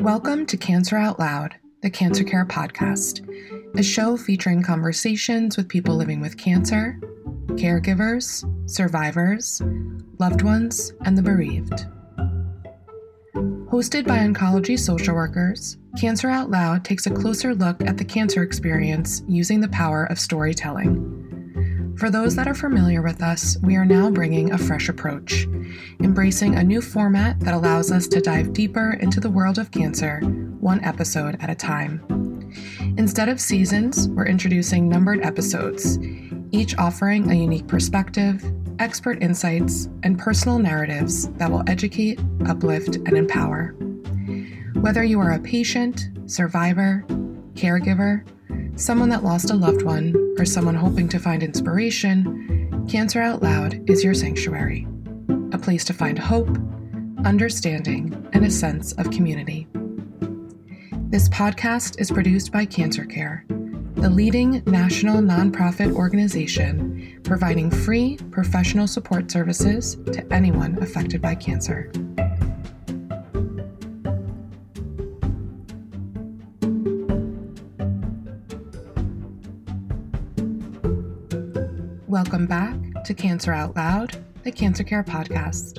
Welcome to Cancer Out Loud, the Cancer Care Podcast, a show featuring conversations with people living with cancer, caregivers, survivors, loved ones, and the bereaved. Hosted by oncology social workers, Cancer Out Loud takes a closer look at the cancer experience using the power of storytelling. For those that are familiar with us, we are now bringing a fresh approach, embracing a new format that allows us to dive deeper into the world of cancer, one episode at a time. Instead of seasons, we're introducing numbered episodes, each offering a unique perspective, expert insights, and personal narratives that will educate, uplift, and empower. Whether you are a patient, survivor, caregiver, someone that lost a loved one, or someone hoping to find inspiration, Cancer Out Loud is your sanctuary, a place to find hope, understanding, and a sense of community. This podcast is produced by Cancer Care, the leading national nonprofit organization providing free professional support services to anyone affected by cancer. Welcome back to Cancer Out Loud, the Cancer Care Podcast.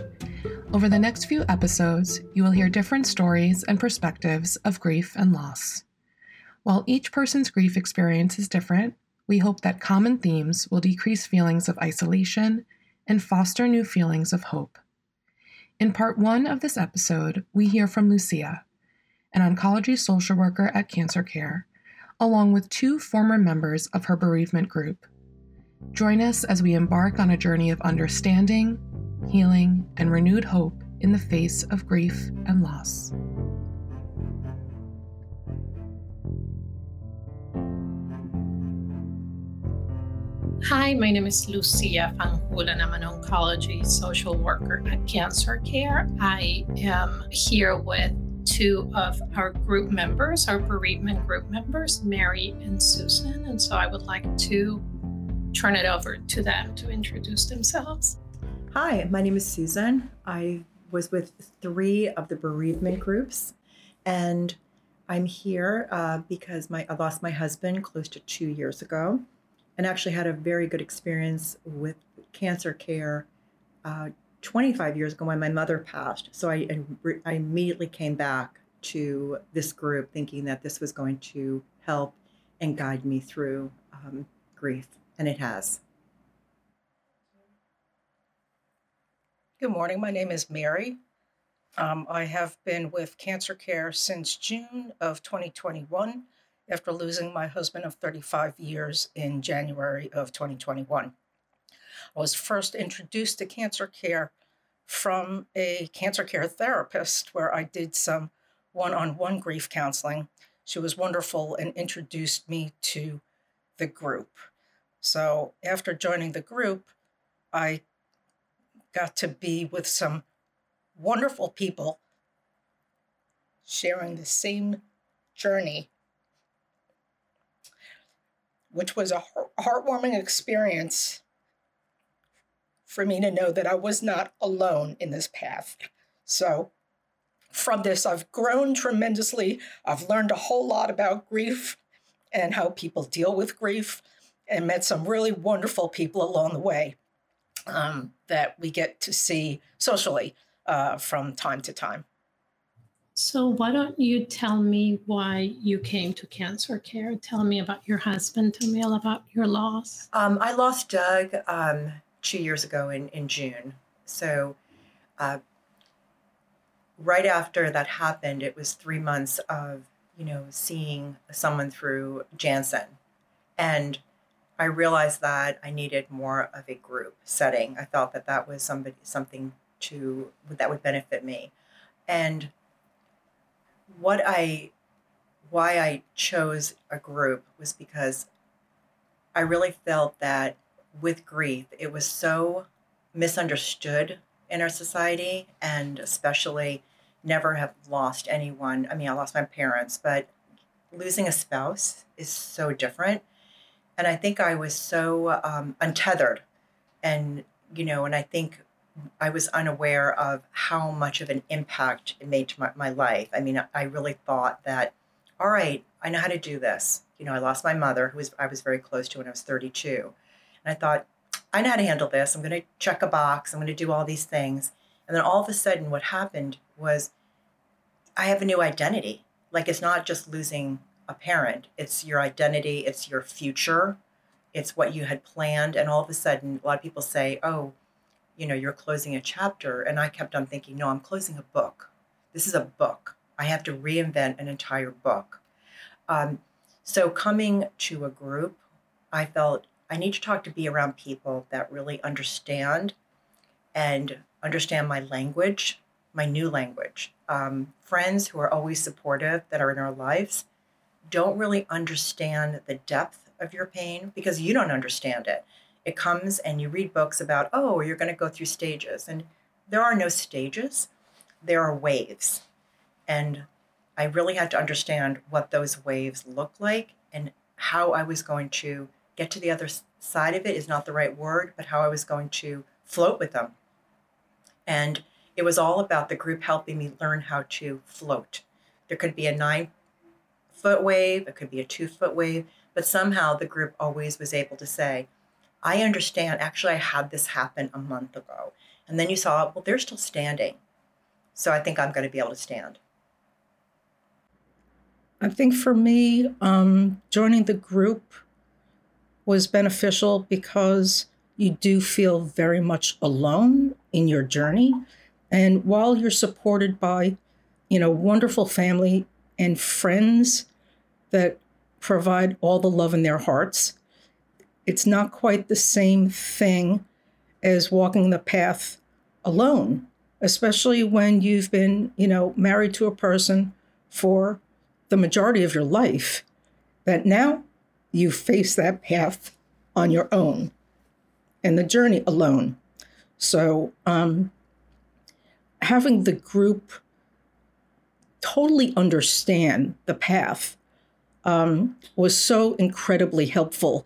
Over the next few episodes, you will hear different stories and perspectives of grief and loss. While each person's grief experience is different, we hope that common themes will decrease feelings of isolation and foster new feelings of hope. In part one of this episode, we hear from Lucia, an oncology social worker at Cancer Care, along with two former members of her bereavement group Join us as we embark on a journey of understanding, healing, and renewed hope in the face of grief and loss. Hi, my name is Lucia Fanjulan. I'm an oncology social worker at Cancer Care. I am here with two of our group members, our bereavement group members, Mary and Susan. And so I would like to turn it over to them to introduce themselves. Hi, my name is Susan. I was with three of the bereavement groups, and I'm here uh, because my I lost my husband close to two years ago, and actually had a very good experience with cancer care uh, 25 years ago when my mother passed. So I, I immediately came back to this group thinking that this was going to help and guide me through um, grief and it has. Good morning. My name is Mary. Um, I have been with Cancer Care since June of 2021 after losing my husband of 35 years in January of 2021. I was first introduced to cancer care from a cancer care therapist where I did some one on one grief counseling. She was wonderful and introduced me to the group. So after joining the group, I got to be with some wonderful people sharing the same journey, which was a heartwarming experience for me to know that I was not alone in this path. So, from this, I've grown tremendously. I've learned a whole lot about grief and how people deal with grief and met some really wonderful people along the way um, that we get to see socially uh, from time to time. So, why don't you tell me why you came to cancer care? Tell me about your husband. Tell me all about your loss. Um, I lost Doug um, two years ago in, in June. So, uh, right after that happened, it was three months of, you know, seeing someone through Janssen. And I realized that I needed more of a group setting. I thought that that was somebody something to that would benefit me, and what I why I chose a group was because I really felt that with grief it was so misunderstood in our society, and especially never have lost anyone. I mean, I lost my parents, but losing a spouse is so different and I think I was so um, untethered, and you know, and I think I was unaware of how much of an impact it made to my, my life. I mean, I really thought that, all right, I know how to do this. You know, I lost my mother, who was I was very close to when I was 32. And I thought, I know how to handle this. I'm going to check a box. I'm going to do all these things. And then all of a sudden, what happened was I have a new identity. Like it's not just losing a parent, it's your identity, it's your future, it's what you had planned. And all of a sudden, a lot of people say, oh, you know, you're closing a chapter. And I kept on thinking, no, I'm closing a book. This is a book. I have to reinvent an entire book. Um, so coming to a group, I felt I need to talk to be around people that really understand and understand my language, my new language. Um, friends who are always supportive that are in our lives don't really understand the depth of your pain because you don't understand it. It comes and you read books about, oh, you're going to go through stages. And there are no stages, there are waves. And I really had to understand what those waves look like and how I was going to get to the other side of it is not the right word, but how I was going to float with them. And it was all about the group helping me learn how to float. There could be a nine foot wave, it could be a two foot wave, but somehow the group always was able to say, I understand. Actually, I had this happen a month ago. And then you saw, well, they're still standing. So I think I'm going to be able to stand. I think for me, um, joining the group was beneficial because you do feel very much alone in your journey. And while you're supported by, you know, wonderful family and friends that provide all the love in their hearts, it's not quite the same thing as walking the path alone, especially when you've been, you know, married to a person for the majority of your life, that now you face that path on your own and the journey alone. So, um, having the group totally understand the path um, was so incredibly helpful.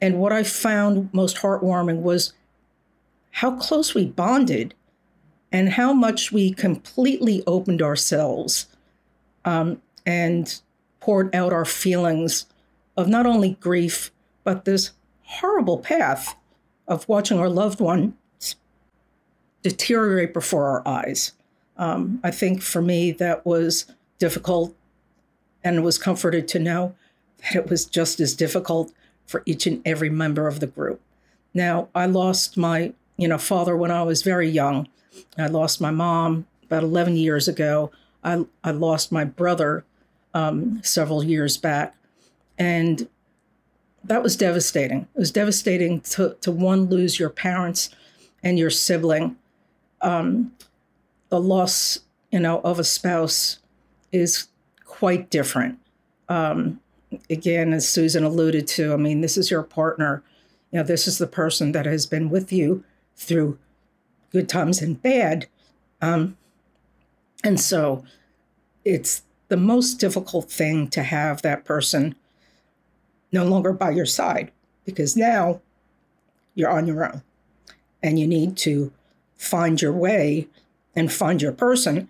And what I found most heartwarming was how close we bonded and how much we completely opened ourselves um, and poured out our feelings of not only grief, but this horrible path of watching our loved one deteriorate before our eyes. Um, I think for me, that was difficult and was comforted to know that it was just as difficult for each and every member of the group. Now, I lost my, you know, father when I was very young. I lost my mom about 11 years ago. I, I lost my brother um, several years back. And that was devastating. It was devastating to, to one, lose your parents and your sibling. Um, the loss, you know, of a spouse is quite different. Um, again, as Susan alluded to, I mean, this is your partner. You know, this is the person that has been with you through good times and bad. Um, and so it's the most difficult thing to have that person no longer by your side because now you're on your own and you need to find your way and find your person,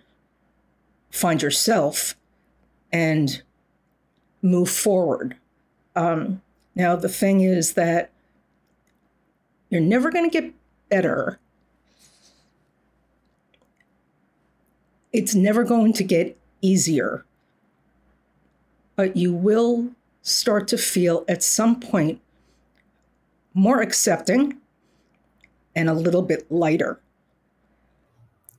find yourself, and move forward. Um, now, the thing is that you're never going to get better. It's never going to get easier but you will start to feel at some point more accepting and a little bit lighter.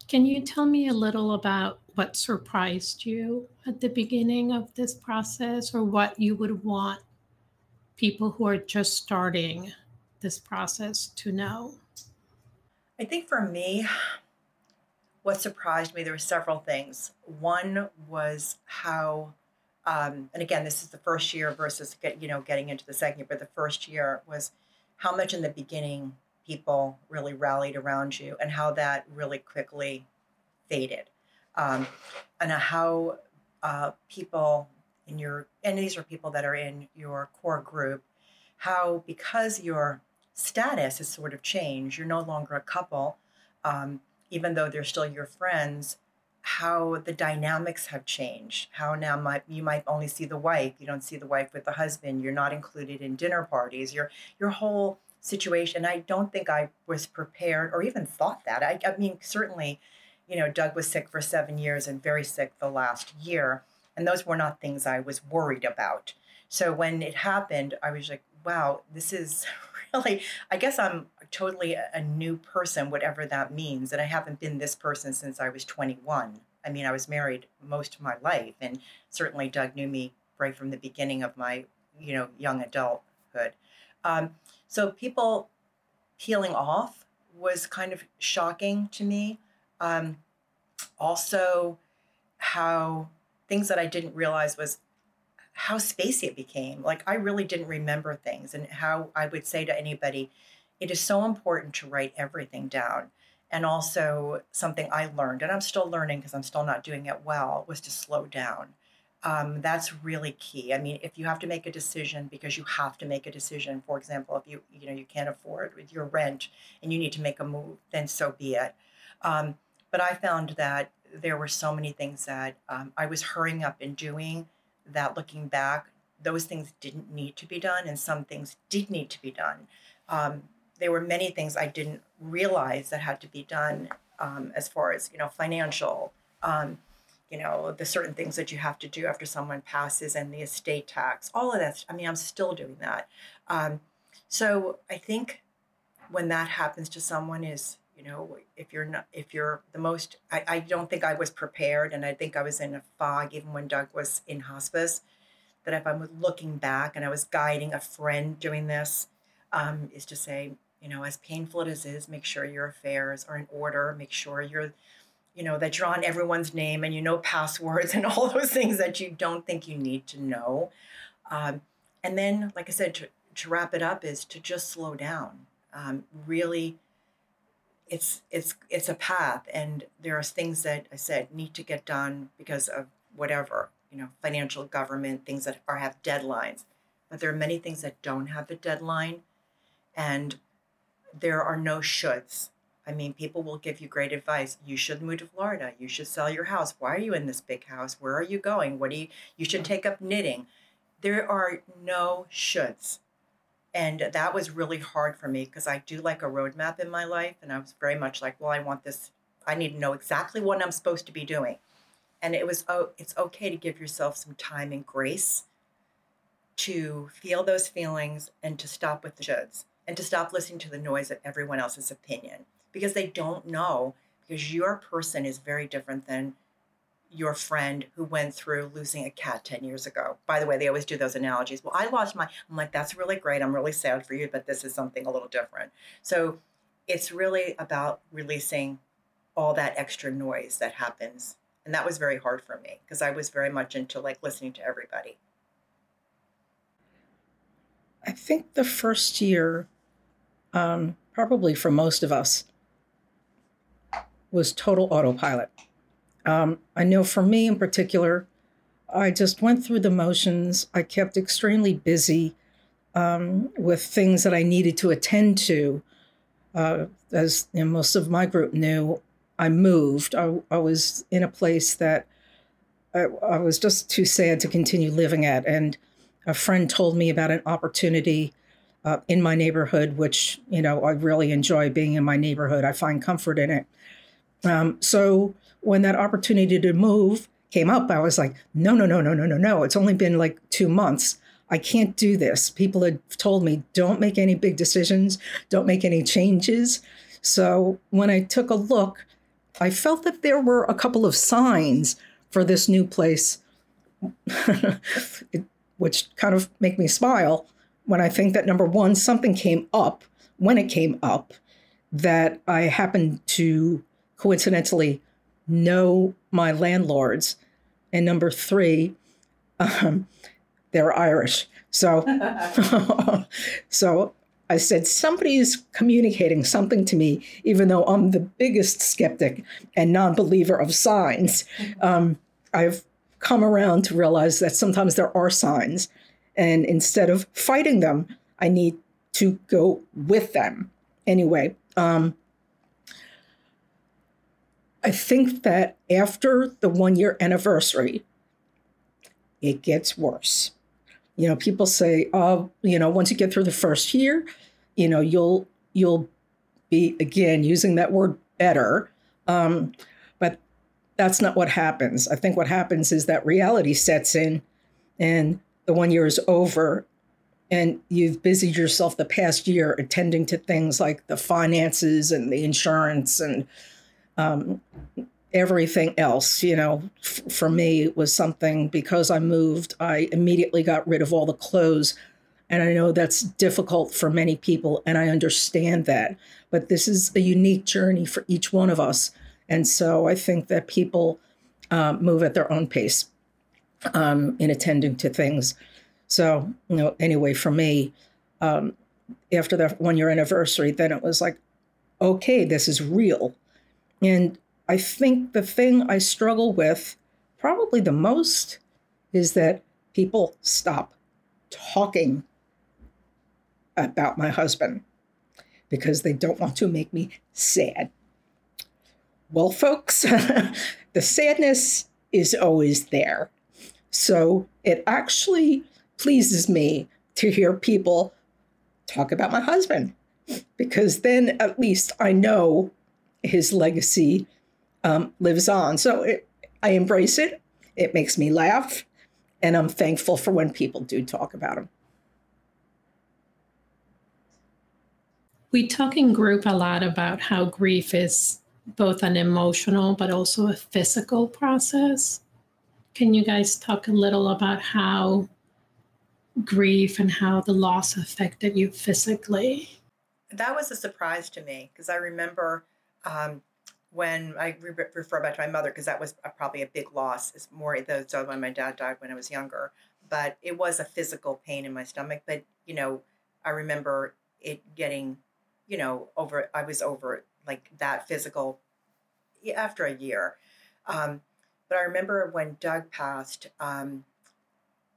Can you tell me a little about what surprised you at the beginning of this process or what you would want people who are just starting this process to know? I think for me, what surprised me, there were several things. One was how um, and again, this is the first year versus get, you know getting into the second year, but the first year was how much in the beginning people really rallied around you, and how that really quickly faded, um, and how uh, people in your and these are people that are in your core group, how because you're status has sort of changed. You're no longer a couple, um, even though they're still your friends. How the dynamics have changed. How now you might only see the wife. You don't see the wife with the husband. You're not included in dinner parties. Your your whole situation. I don't think I was prepared or even thought that. I, I mean, certainly, you know, Doug was sick for seven years and very sick the last year, and those were not things I was worried about. So when it happened, I was like, wow, this is really, I guess I'm totally a, new person, whatever that means. And I haven't been this person since I was 21. I mean, I was married most of my life, and certainly Doug knew me right from the beginning of my, you know, young adulthood. Um, so people peeling off was kind of shocking to me. Um, also, how things that I didn't realize was how spacey it became. Like I really didn't remember things, and how I would say to anybody, it is so important to write everything down. And also, something I learned, and I'm still learning because I'm still not doing it well, was to slow down. Um, that's really key. I mean, if you have to make a decision because you have to make a decision, for example, if you you know you can't afford with your rent and you need to make a move, then so be it. Um, but I found that there were so many things that um, I was hurrying up and doing that looking back, those things didn't need to be done, and some things did need to be done. Um, there were many things I didn't realize that had to be done um, as far as you know financial. Um, you know the certain things that you have to do after someone passes and the estate tax all of that i mean i'm still doing that um, so i think when that happens to someone is you know if you're not if you're the most I, I don't think i was prepared and i think i was in a fog even when doug was in hospice that if i'm looking back and i was guiding a friend doing this um, is to say you know as painful as it is make sure your affairs are in order make sure you're you know that you're on everyone's name and you know passwords and all those things that you don't think you need to know. Um, and then like i said to, to wrap it up is to just slow down. Um, really it's it's it's a path and there are things that i said need to get done because of whatever you know financial government things that are have deadlines. But there are many things that don't have a deadline and there are no shoulds. I mean people will give you great advice. You should move to florida. You should sell your house. Why are you in this big house? Where are you going? What do you you should take up knitting. There are no shoulds and that was really hard for me because I do like a roadmap in my life. And I was very much like, well, I want this, I need to know exactly what I'm supposed to be doing. And it was, oh, it's okay to give yourself some time and grace to feel those feelings and to stop with the shoulds and to stop listening to the noise of everyone else's opinion because they don't know because your person is very different than your friend who went through losing a cat 10 years ago. By the way, they always do those analogies. Well, I lost my, I'm like, that's really great. I'm really sad for you, but this is something a little different. So it's really about releasing all that extra noise that happens. And that was very hard for me because I was very much into like listening to everybody. I think the first year, um, probably for most of us, was total autopilot um, I know for me in particular, I just went through the motions. I kept extremely busy um, with things that I needed to attend to. Uh, as you know, most of my group knew, I moved. I, I was in a place that I, I, was just too sad to continue living at. And a friend told me about an opportunity uh, in my neighborhood, which, you know, I really enjoy being in my neighborhood. I find comfort in it. Um, so when that opportunity to move came up, I was like, no, no, no, no, no, no, no. It's only been like two months. I can't do this. People had told me, don't make any big decisions, don't make any changes. So when I took a look, I felt that there were a couple of signs for this new place, which kind of make me smile when I think that number one, something came up when it came up that I happened to coincidentally know my landlords. And number three, um, they're Irish. So, so I said, somebody's communicating something to me, even though I'm the biggest skeptic and non believer of signs. Um, I've come around to realize that sometimes there are signs. And instead of fighting them, I need to go with them. Anyway, um, I think that after the one year anniversary, it gets worse. You know, people say, "Oh, you know, once you get through the first year, you know, you'll you'll be again using that word better." Um, but that's not what happens. I think what happens is that reality sets in, and the one year is over, and you've busied yourself the past year attending to things like the finances and the insurance and um, everything else, you know, f- for me was something because I moved, I immediately got rid of all the clothes. And I know that's difficult for many people, and I understand that. But this is a unique journey for each one of us. And so I think that people um, move at their own pace um, in attending to things. So, you know, anyway, for me, um, after that one year anniversary, then it was like, okay, this is real. And I think the thing I struggle with probably the most is that people stop talking about my husband because they don't want to make me sad. Well, folks, the sadness is always there. So it actually pleases me to hear people talk about my husband because then at least I know his legacy um, lives on. So it, I embrace it. It makes me laugh. And I'm thankful for when people do talk about him. We talk in group a lot about how grief is both an emotional but also a physical process. Can you guys talk a little about how grief and how the loss affected you physically? That was a surprise to me because I remember um, when I re- refer back to my mother because that was a, probably a big loss. It's more the so when my dad died when I was younger, but it was a physical pain in my stomach. But you know, I remember it getting, you know, over. I was over like that physical after a year. Um, but I remember when Doug passed, um,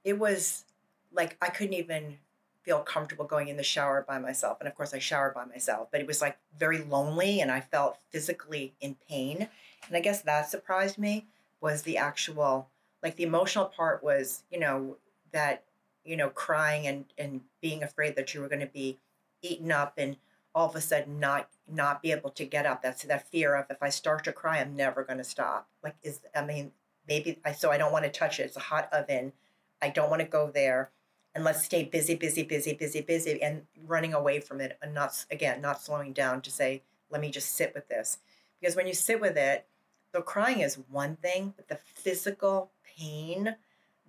it was like I couldn't even feel comfortable going in the shower by myself. And of course, I showered by myself, but it was like very lonely and I felt physically in pain. And I guess that surprised me was the actual, like the emotional part was, you know, that, you know, crying and, and being afraid that you were going to be eaten up and all of a sudden not not be able to get up that's that fear of if i start to cry i'm never going to stop like is i mean maybe i so i don't want to touch it it's a hot oven i don't want to go there and let's stay busy, busy, busy, busy, busy, and running away from it, and not again not slowing down to say, let me just sit with this, because when you sit with it, the crying is one thing, but the physical pain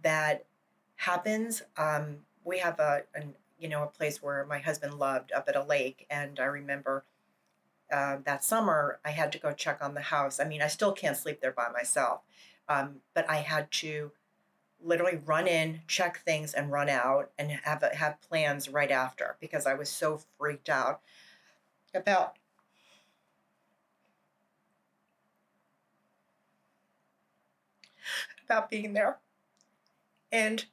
that happens. Um, we have a, you know a place where my husband loved up at a lake, and I remember uh, that summer I had to go check on the house. I mean, I still can't sleep there by myself, um, but I had to literally run in, check things, and run out, and have have plans right after because I was so freaked out about about being there. And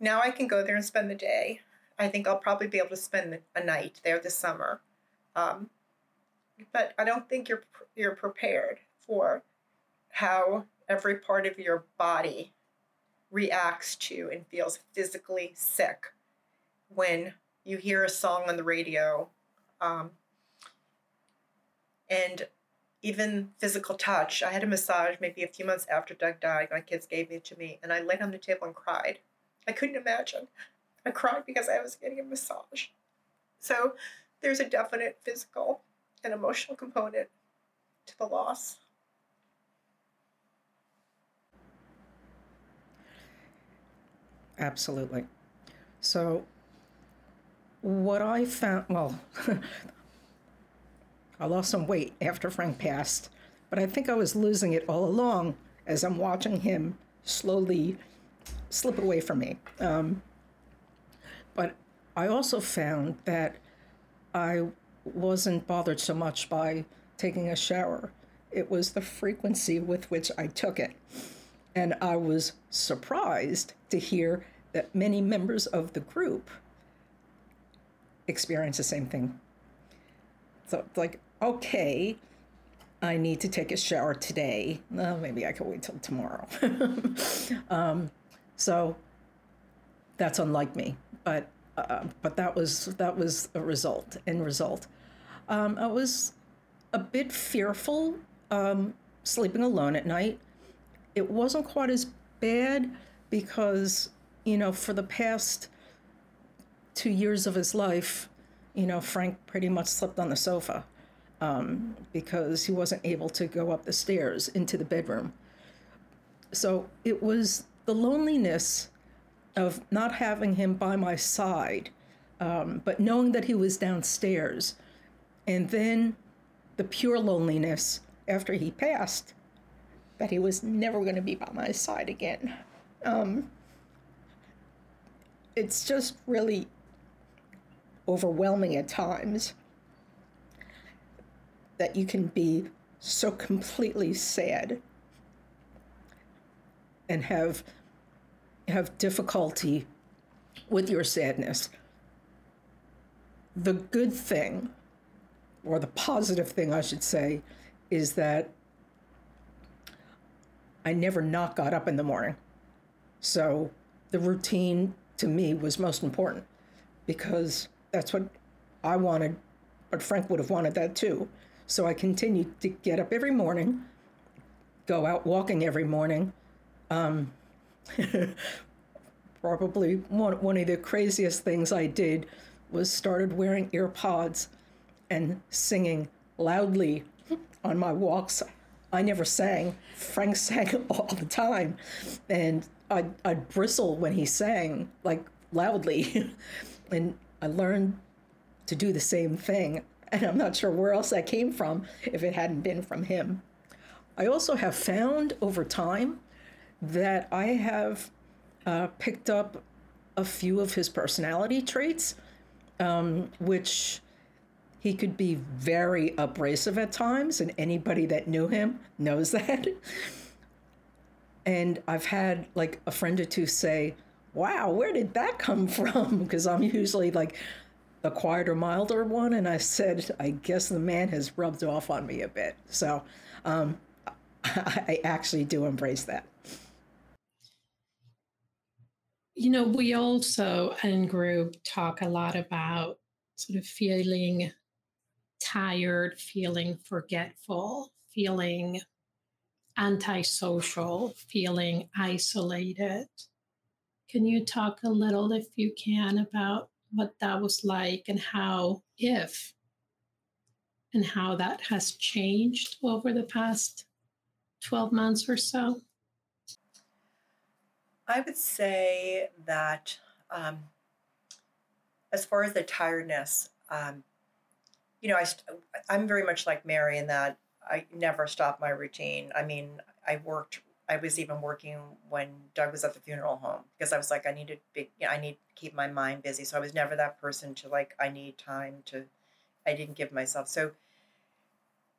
now I can go there and spend the day. I think I'll probably be able to spend a night there this summer. Um, but I don't think you're you're prepared for how every part of your body reacts to and feels physically sick when you hear a song on the radio um, and even physical touch. I had a massage maybe a few months after Doug died. My kids gave it to me, and I laid on the table and cried. I couldn't imagine. I cried because I was getting a massage. So there's a definite physical and emotional component to the loss. Absolutely. So, what I found, well, I lost some weight after Frank passed, but I think I was losing it all along as I'm watching him slowly slip away from me. Um, but I also found that I wasn't bothered so much by taking a shower. It was the frequency with which I took it. And I was surprised to hear that many members of the group experience the same thing. So it's like, okay, I need to take a shower today. Well, maybe I can wait till tomorrow. um, so that's unlike me, but uh, but that was that was a result. End result. Um, I was a bit fearful um, sleeping alone at night. It wasn't quite as bad because you know for the past two years of his life, you know Frank pretty much slept on the sofa um, because he wasn't able to go up the stairs into the bedroom. So it was the loneliness of not having him by my side, um, but knowing that he was downstairs, and then the pure loneliness after he passed that he was never going to be by my side again. Um, it's just really overwhelming at times that you can be so completely sad and have have difficulty with your sadness. The good thing, or the positive thing, I should say, is that I never not got up in the morning. So the routine to me was most important because that's what I wanted, but Frank would have wanted that too. So I continued to get up every morning, go out walking every morning. Um, probably one, one of the craziest things I did was started wearing earpods and singing loudly on my walks. I never sang. Frank sang all the time. And I'd, I'd bristle when he sang, like loudly. and I learned to do the same thing. And I'm not sure where else that came from if it hadn't been from him. I also have found over time that I have uh, picked up a few of his personality traits, um, which he could be very abrasive at times, and anybody that knew him knows that. and I've had like a friend or two say, Wow, where did that come from? because I'm usually like the quieter, milder one. And I said, I guess the man has rubbed off on me a bit. So um, I actually do embrace that. You know, we also in group talk a lot about sort of feeling tired, feeling forgetful, feeling antisocial, feeling isolated. Can you talk a little, if you can, about what that was like and how, if, and how that has changed over the past 12 months or so? I would say that um, as far as the tiredness, um, you know, I, I'm very much like Mary in that I never stop my routine. I mean, I worked. I was even working when Doug was at the funeral home because I was like, I need to be. You know, I need to keep my mind busy. So I was never that person to like. I need time to. I didn't give myself so.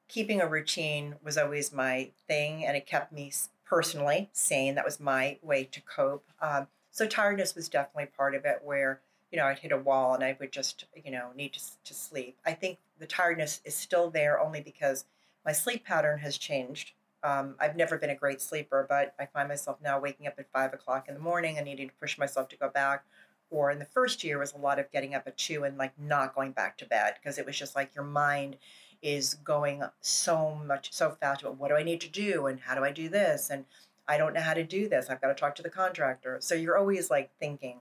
Keeping a routine was always my thing, and it kept me personally sane. That was my way to cope. Um, so tiredness was definitely part of it, where you know I'd hit a wall and I would just you know need to to sleep. I think the tiredness is still there only because my sleep pattern has changed. Um, I've never been a great sleeper, but I find myself now waking up at five o'clock in the morning and needing to push myself to go back. Or in the first year was a lot of getting up at two and like not going back to bed because it was just like your mind is going so much so fast about what do I need to do and how do I do this and I don't know how to do this. I've got to talk to the contractor. So you're always like thinking.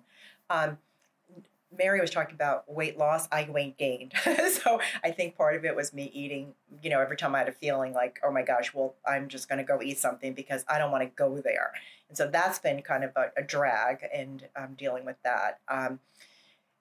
Um, Mary was talking about weight loss, I weight gained. so I think part of it was me eating, you know, every time I had a feeling like, oh my gosh, well, I'm just going to go eat something because I don't want to go there. And so that's been kind of a, a drag and um, dealing with that. Um,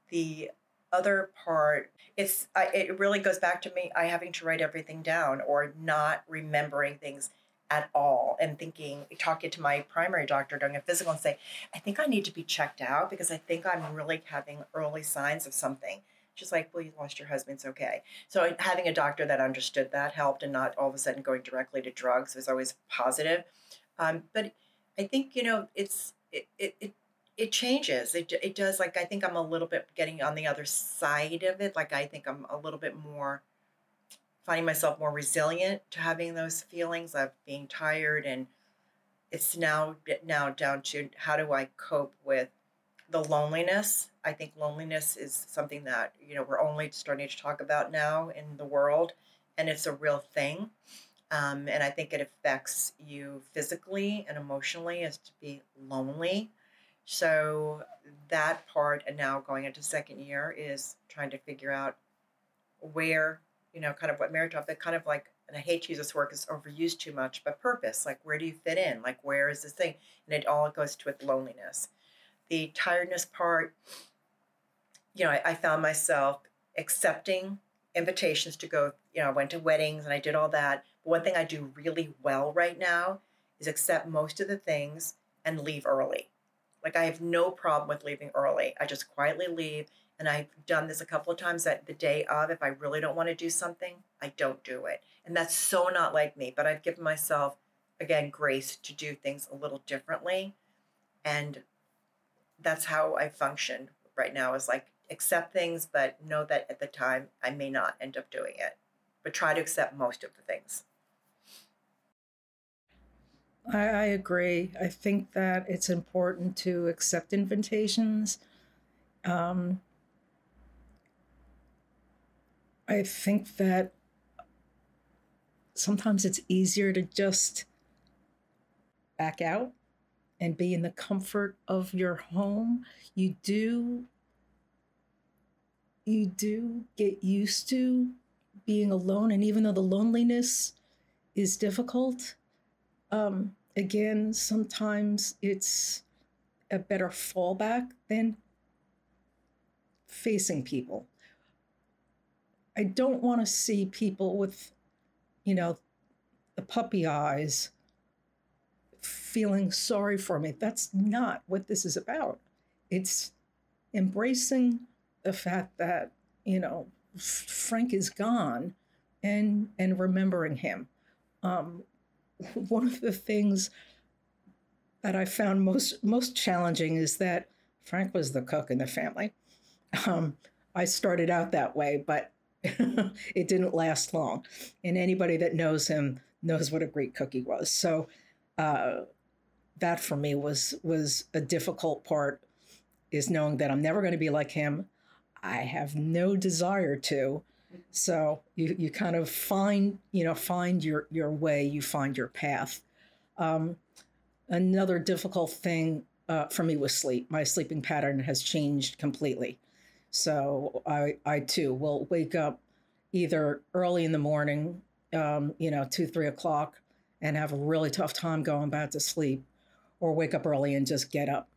the other part, it's I, it really goes back to me, I having to write everything down or not remembering things at all and thinking, talking to my primary doctor during a physical and say, I think I need to be checked out because I think I'm really having early signs of something. She's like, Well, you lost your husband, it's okay. So having a doctor that understood that helped and not all of a sudden going directly to drugs was always positive. Um, but I think, you know, it's, it, it, it it changes. It it does. Like I think I'm a little bit getting on the other side of it. Like I think I'm a little bit more finding myself more resilient to having those feelings of being tired and it's now now down to how do I cope with the loneliness. I think loneliness is something that you know we're only starting to talk about now in the world, and it's a real thing. Um, and I think it affects you physically and emotionally as to be lonely. So that part, and now going into second year, is trying to figure out where you know, kind of what Mary talked, that kind of like, and I hate to use this word because overused too much, but purpose. Like, where do you fit in? Like, where is this thing? And it all goes to with loneliness. The tiredness part, you know, I, I found myself accepting invitations to go, you know, I went to weddings and I did all that. But one thing I do really well right now is accept most of the things and leave early. Like I have no problem with leaving early. I just quietly leave and I've done this a couple of times that the day of, if I really don't want to do something, I don't do it. And that's so not like me, but I've given myself, again, grace to do things a little differently. And that's how I function right now is like accept things, but know that at the time I may not end up doing it, but try to accept most of the things. I, I agree. I think that it's important to accept invitations. Um, I think that sometimes it's easier to just back out and be in the comfort of your home. You do you do get used to being alone and even though the loneliness is difficult um, again sometimes it's a better fallback than facing people I don't want to see people with, you know, the puppy eyes feeling sorry for me. That's not what this is about. It's embracing the fact that, you know, Frank is gone and and remembering him. Um, one of the things that I found most most challenging is that Frank was the cook in the family. Um, I started out that way, but it didn't last long. And anybody that knows him knows what a great cook he was. So uh, that for me was was a difficult part is knowing that I'm never going to be like him. I have no desire to. So you, you kind of find, you know, find your, your way, you find your path. Um, another difficult thing uh, for me was sleep. My sleeping pattern has changed completely. So I, I too will wake up either early in the morning, um, you know, two, three o'clock, and have a really tough time going back to sleep, or wake up early and just get up.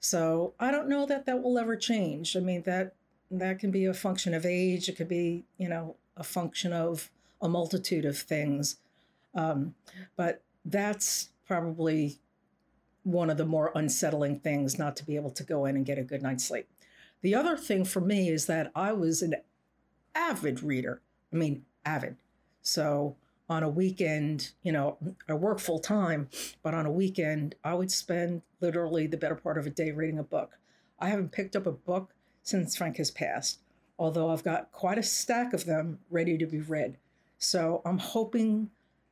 So I don't know that that will ever change. I mean, that that can be a function of age. It could be, you know, a function of a multitude of things. Um, but that's probably one of the more unsettling things not to be able to go in and get a good night's sleep. The other thing for me is that I was an avid reader. I mean, avid. So on a weekend, you know, I work full time, but on a weekend, I would spend literally the better part of a day reading a book. I haven't picked up a book since Frank has passed, although I've got quite a stack of them ready to be read. So I'm hoping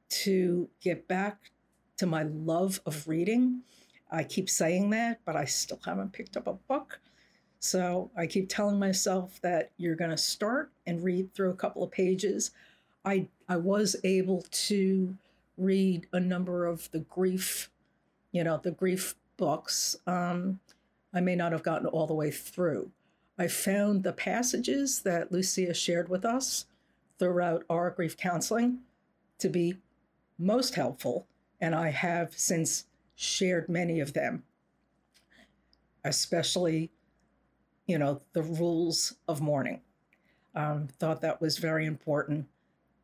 to get back to my love of reading. I keep saying that, but I still haven't picked up a book. So I keep telling myself that you're going to start and read through a couple of pages. I I was able to read a number of the grief, you know, the grief books. Um, I may not have gotten all the way through. I found the passages that Lucia shared with us throughout our grief counseling to be most helpful, and I have since shared many of them, especially you know, the rules of mourning. Um, thought that was very important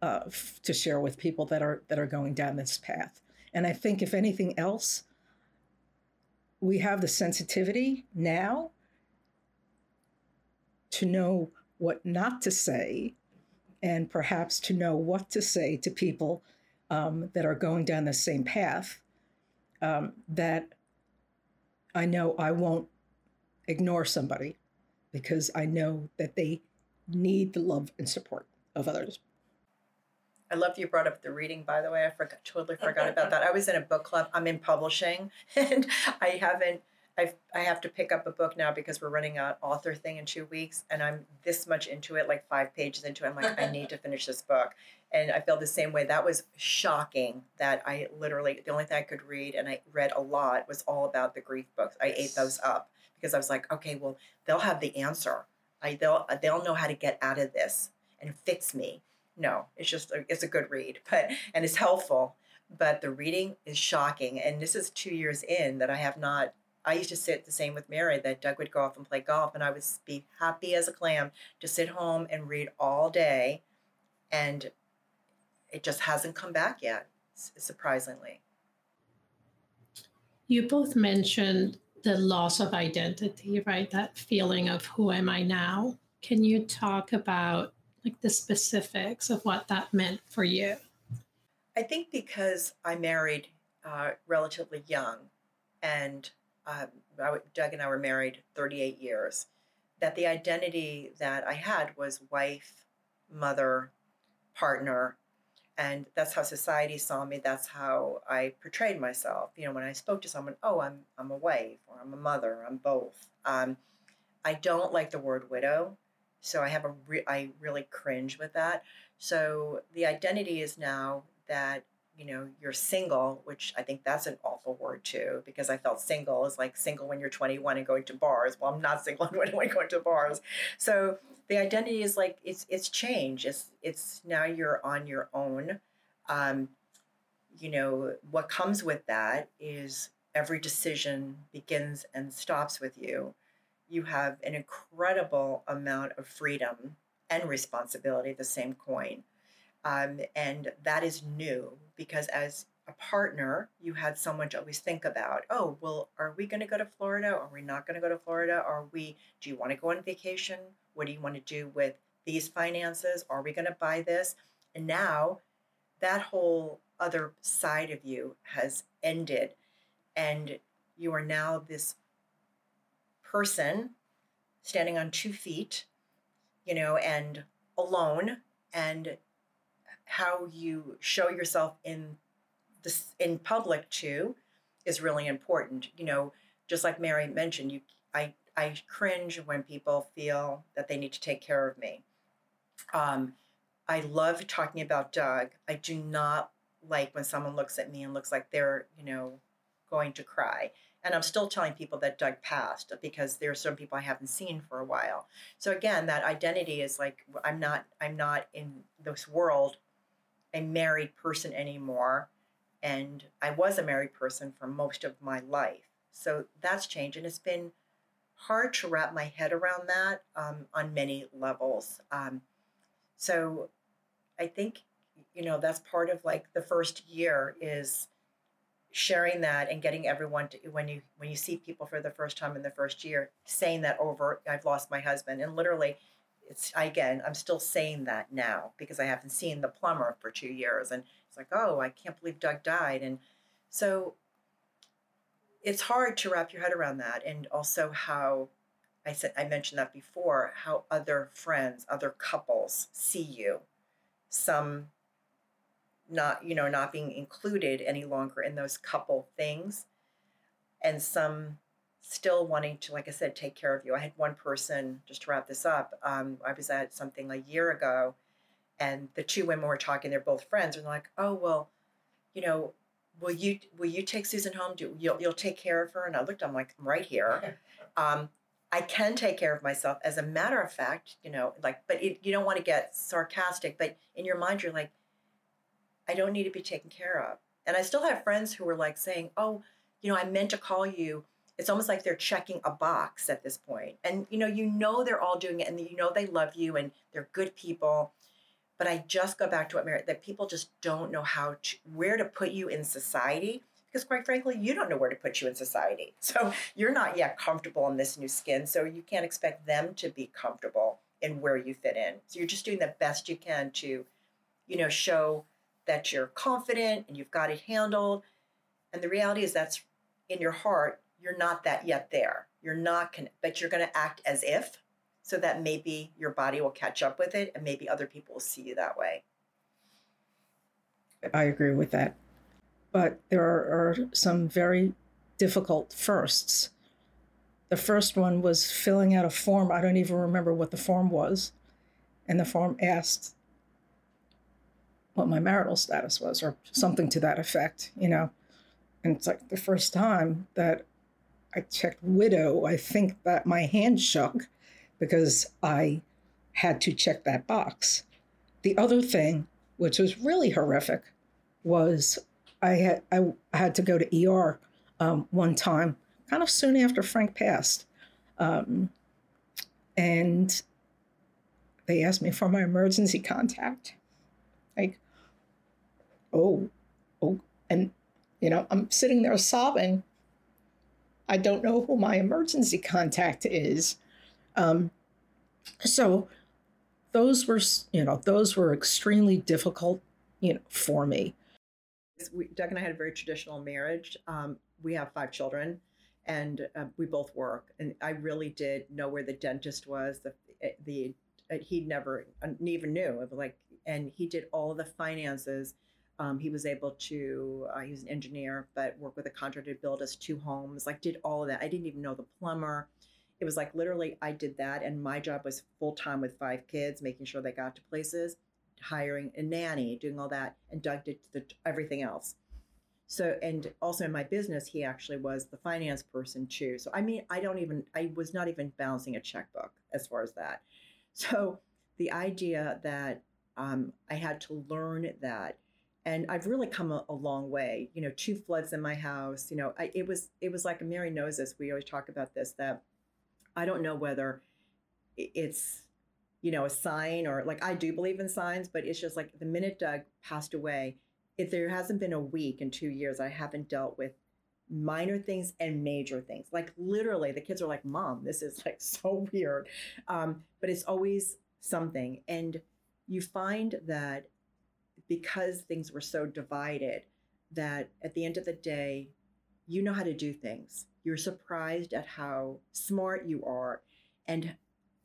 uh, f- to share with people that are that are going down this path. And I think, if anything else, we have the sensitivity now to know what not to say, and perhaps to know what to say to people um, that are going down the same path. Um, that I know I won't ignore somebody because I know that they need the love and support of others. I love you brought up the reading, by the way. I forgot, totally forgot about that. I was in a book club. I'm in publishing, and I haven't. I I have to pick up a book now because we're running an author thing in two weeks, and I'm this much into it, like five pages into it. I'm like, I need to finish this book, and I feel the same way. That was shocking. That I literally the only thing I could read, and I read a lot, was all about the grief books. I ate those up because I was like, okay, well, they'll have the answer. I they'll uh, they'll know how to get out of this and fix me no it's just a, it's a good read but and it's helpful but the reading is shocking and this is two years in that i have not i used to sit the same with mary that doug would go off and play golf and i would be happy as a clam to sit home and read all day and it just hasn't come back yet surprisingly you both mentioned the loss of identity right that feeling of who am i now can you talk about like the specifics of what that meant for you? I think because I married uh, relatively young, and uh, Doug and I were married 38 years, that the identity that I had was wife, mother, partner, and that's how society saw me. That's how I portrayed myself. You know, when I spoke to someone, oh, I'm I'm a wife or I'm a mother. I'm both. Um, I don't like the word widow. So I have a re- I really cringe with that. So the identity is now that you know you're single, which I think that's an awful word too, because I felt single is like single when you're 21 and going to bars. Well, I'm not single when I'm going to bars. So the identity is like it's it's change. It's it's now you're on your own. Um, you know what comes with that is every decision begins and stops with you you have an incredible amount of freedom and responsibility, the same coin. Um, and that is new because as a partner, you had someone to always think about, oh, well, are we going to go to Florida? Are we not going to go to Florida? Are we, do you want to go on vacation? What do you want to do with these finances? Are we going to buy this? And now that whole other side of you has ended. And you are now this person standing on two feet, you know, and alone, and how you show yourself in this in public too is really important. You know, just like Mary mentioned, you I I cringe when people feel that they need to take care of me. Um, I love talking about Doug. I do not like when someone looks at me and looks like they're, you know, going to cry. And I'm still telling people that Doug passed because there are some people I haven't seen for a while. So again, that identity is like I'm not I'm not in this world a married person anymore. And I was a married person for most of my life. So that's changed. And it's been hard to wrap my head around that um, on many levels. Um, so I think, you know, that's part of like the first year is sharing that and getting everyone to when you when you see people for the first time in the first year saying that over i've lost my husband and literally it's again i'm still saying that now because i haven't seen the plumber for two years and it's like oh i can't believe doug died. And so it's hard to wrap your head around that and also how i said i mentioned that before how other friends other couples see you. Some not you know not being included any longer in those couple things and some still wanting to like i said take care of you i had one person just to wrap this up um, i was at something a year ago and the two women were talking they're both friends and they're like oh well you know will you will you take susan home do you'll, you'll take care of her and i looked i'm like i'm right here um, i can take care of myself as a matter of fact you know like but it, you don't want to get sarcastic but in your mind you're like I don't need to be taken care of. And I still have friends who are like saying, oh, you know, I meant to call you. It's almost like they're checking a box at this point. And, you know, you know they're all doing it and you know they love you and they're good people. But I just go back to what Mary, that people just don't know how to, where to put you in society because quite frankly, you don't know where to put you in society. So you're not yet comfortable in this new skin. So you can't expect them to be comfortable in where you fit in. So you're just doing the best you can to, you know, show that you're confident and you've got it handled. And the reality is that's in your heart, you're not that yet there. You're not connected, but you're going to act as if so that maybe your body will catch up with it and maybe other people will see you that way. I agree with that. But there are, are some very difficult firsts. The first one was filling out a form. I don't even remember what the form was. And the form asked what my marital status was or something to that effect, you know. And it's like the first time that I checked widow, I think that my hand shook because I had to check that box. The other thing, which was really horrific, was I had I had to go to ER um, one time, kind of soon after Frank passed, um, and they asked me for my emergency contact. Like, oh, oh, and you know, I'm sitting there sobbing. I don't know who my emergency contact is. Um, so those were, you know, those were extremely difficult, you know, for me. We, Doug and I had a very traditional marriage. Um, we have five children, and uh, we both work. And I really did know where the dentist was. The the uh, he never uh, even knew. It was like, and he did all the finances. Um, he was able to. Uh, he was an engineer, but worked with a contractor to build us two homes. Like did all of that. I didn't even know the plumber. It was like literally I did that, and my job was full time with five kids, making sure they got to places, hiring a nanny, doing all that, and Doug did the, everything else. So, and also in my business, he actually was the finance person too. So, I mean, I don't even, I was not even balancing a checkbook as far as that. So, the idea that um, I had to learn that and I've really come a, a, long way. You know, two floods in my house. You know, I, it was it was like Mary knows this. We always talk about this that I don't know whether it's you know a sign or like I do believe in signs, but it's just like the minute Doug passed away, if there hasn't been a week in two years, I haven't dealt with minor things and major things. Like literally, the kids are like, "Mom, this is like so weird," um, but it's always something, and you find that because things were so divided that at the end of the day, you know how to do things. You're surprised at how smart you are. And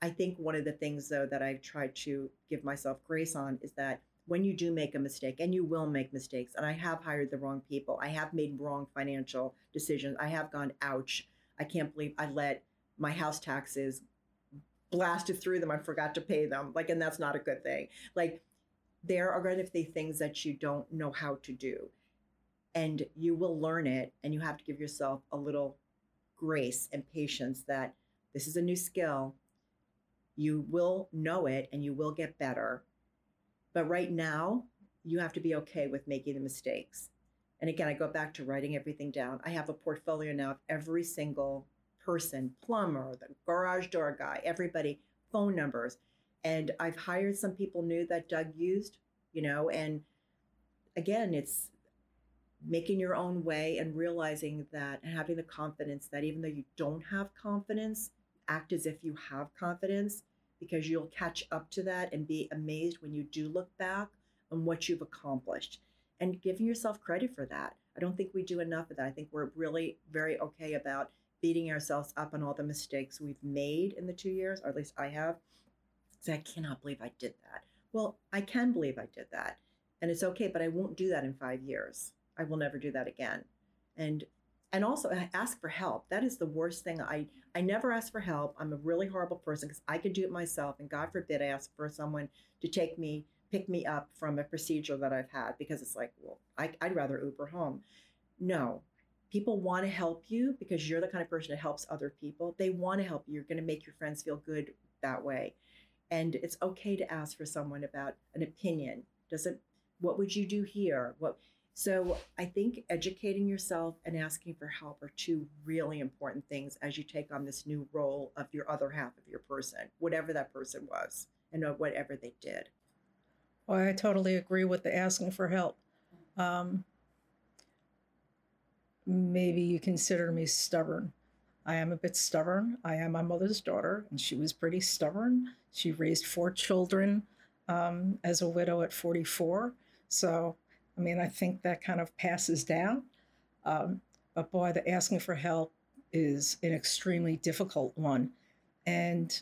I think one of the things, though, that I've tried to give myself grace on is that when you do make a mistake, and you will make mistakes, and I have hired the wrong people, I have made wrong financial decisions, I have gone, ouch, I can't believe I let my house taxes blasted through them. I forgot to pay them. Like, and that's not a good thing. Like, there are going to be things that you don't know how to do. And you will learn it and you have to give yourself a little grace and patience that this is a new skill. You will know it and you will get better. But right now you have to be okay with making the mistakes. And again i go back to writing everything down. I have a portfolio now of every single person plumber the garage door guy everybody phone numbers and I've hired some people new that Doug used, you know, and again, it's making your own way and realizing that and having the confidence that even though you don't have confidence, act as if you have confidence because you'll catch up to that and be amazed when you do look back on what you've accomplished and giving yourself credit for that. I don't think we do enough of that. I think we're really very okay about beating ourselves up on all the mistakes we've made in the two years, or at least I have, say, I cannot believe I did that. Well, I can believe I did that. And it's okay, but I won't do that in five years. I will never do that again. And and also ask for help. That is the worst thing. I I never ask for help. I'm a really horrible person because I could do it myself. And God forbid I ask for someone to take me, pick me up from a procedure that I've had because it's like, well, I, I'd rather Uber home. No, people want to help you because you're the kind of person that helps other people. They want to help you. You're going to make your friends feel good that way and it's okay to ask for someone about an opinion. Doesn't what would you do here? What so i think educating yourself and asking for help are two really important things as you take on this new role of your other half of your person whatever that person was and whatever they did. Well i totally agree with the asking for help. Um, maybe you consider me stubborn I am a bit stubborn. I am my mother's daughter, and she was pretty stubborn. She raised four children um, as a widow at 44. So, I mean, I think that kind of passes down. Um, but boy, the asking for help, is an extremely difficult one. And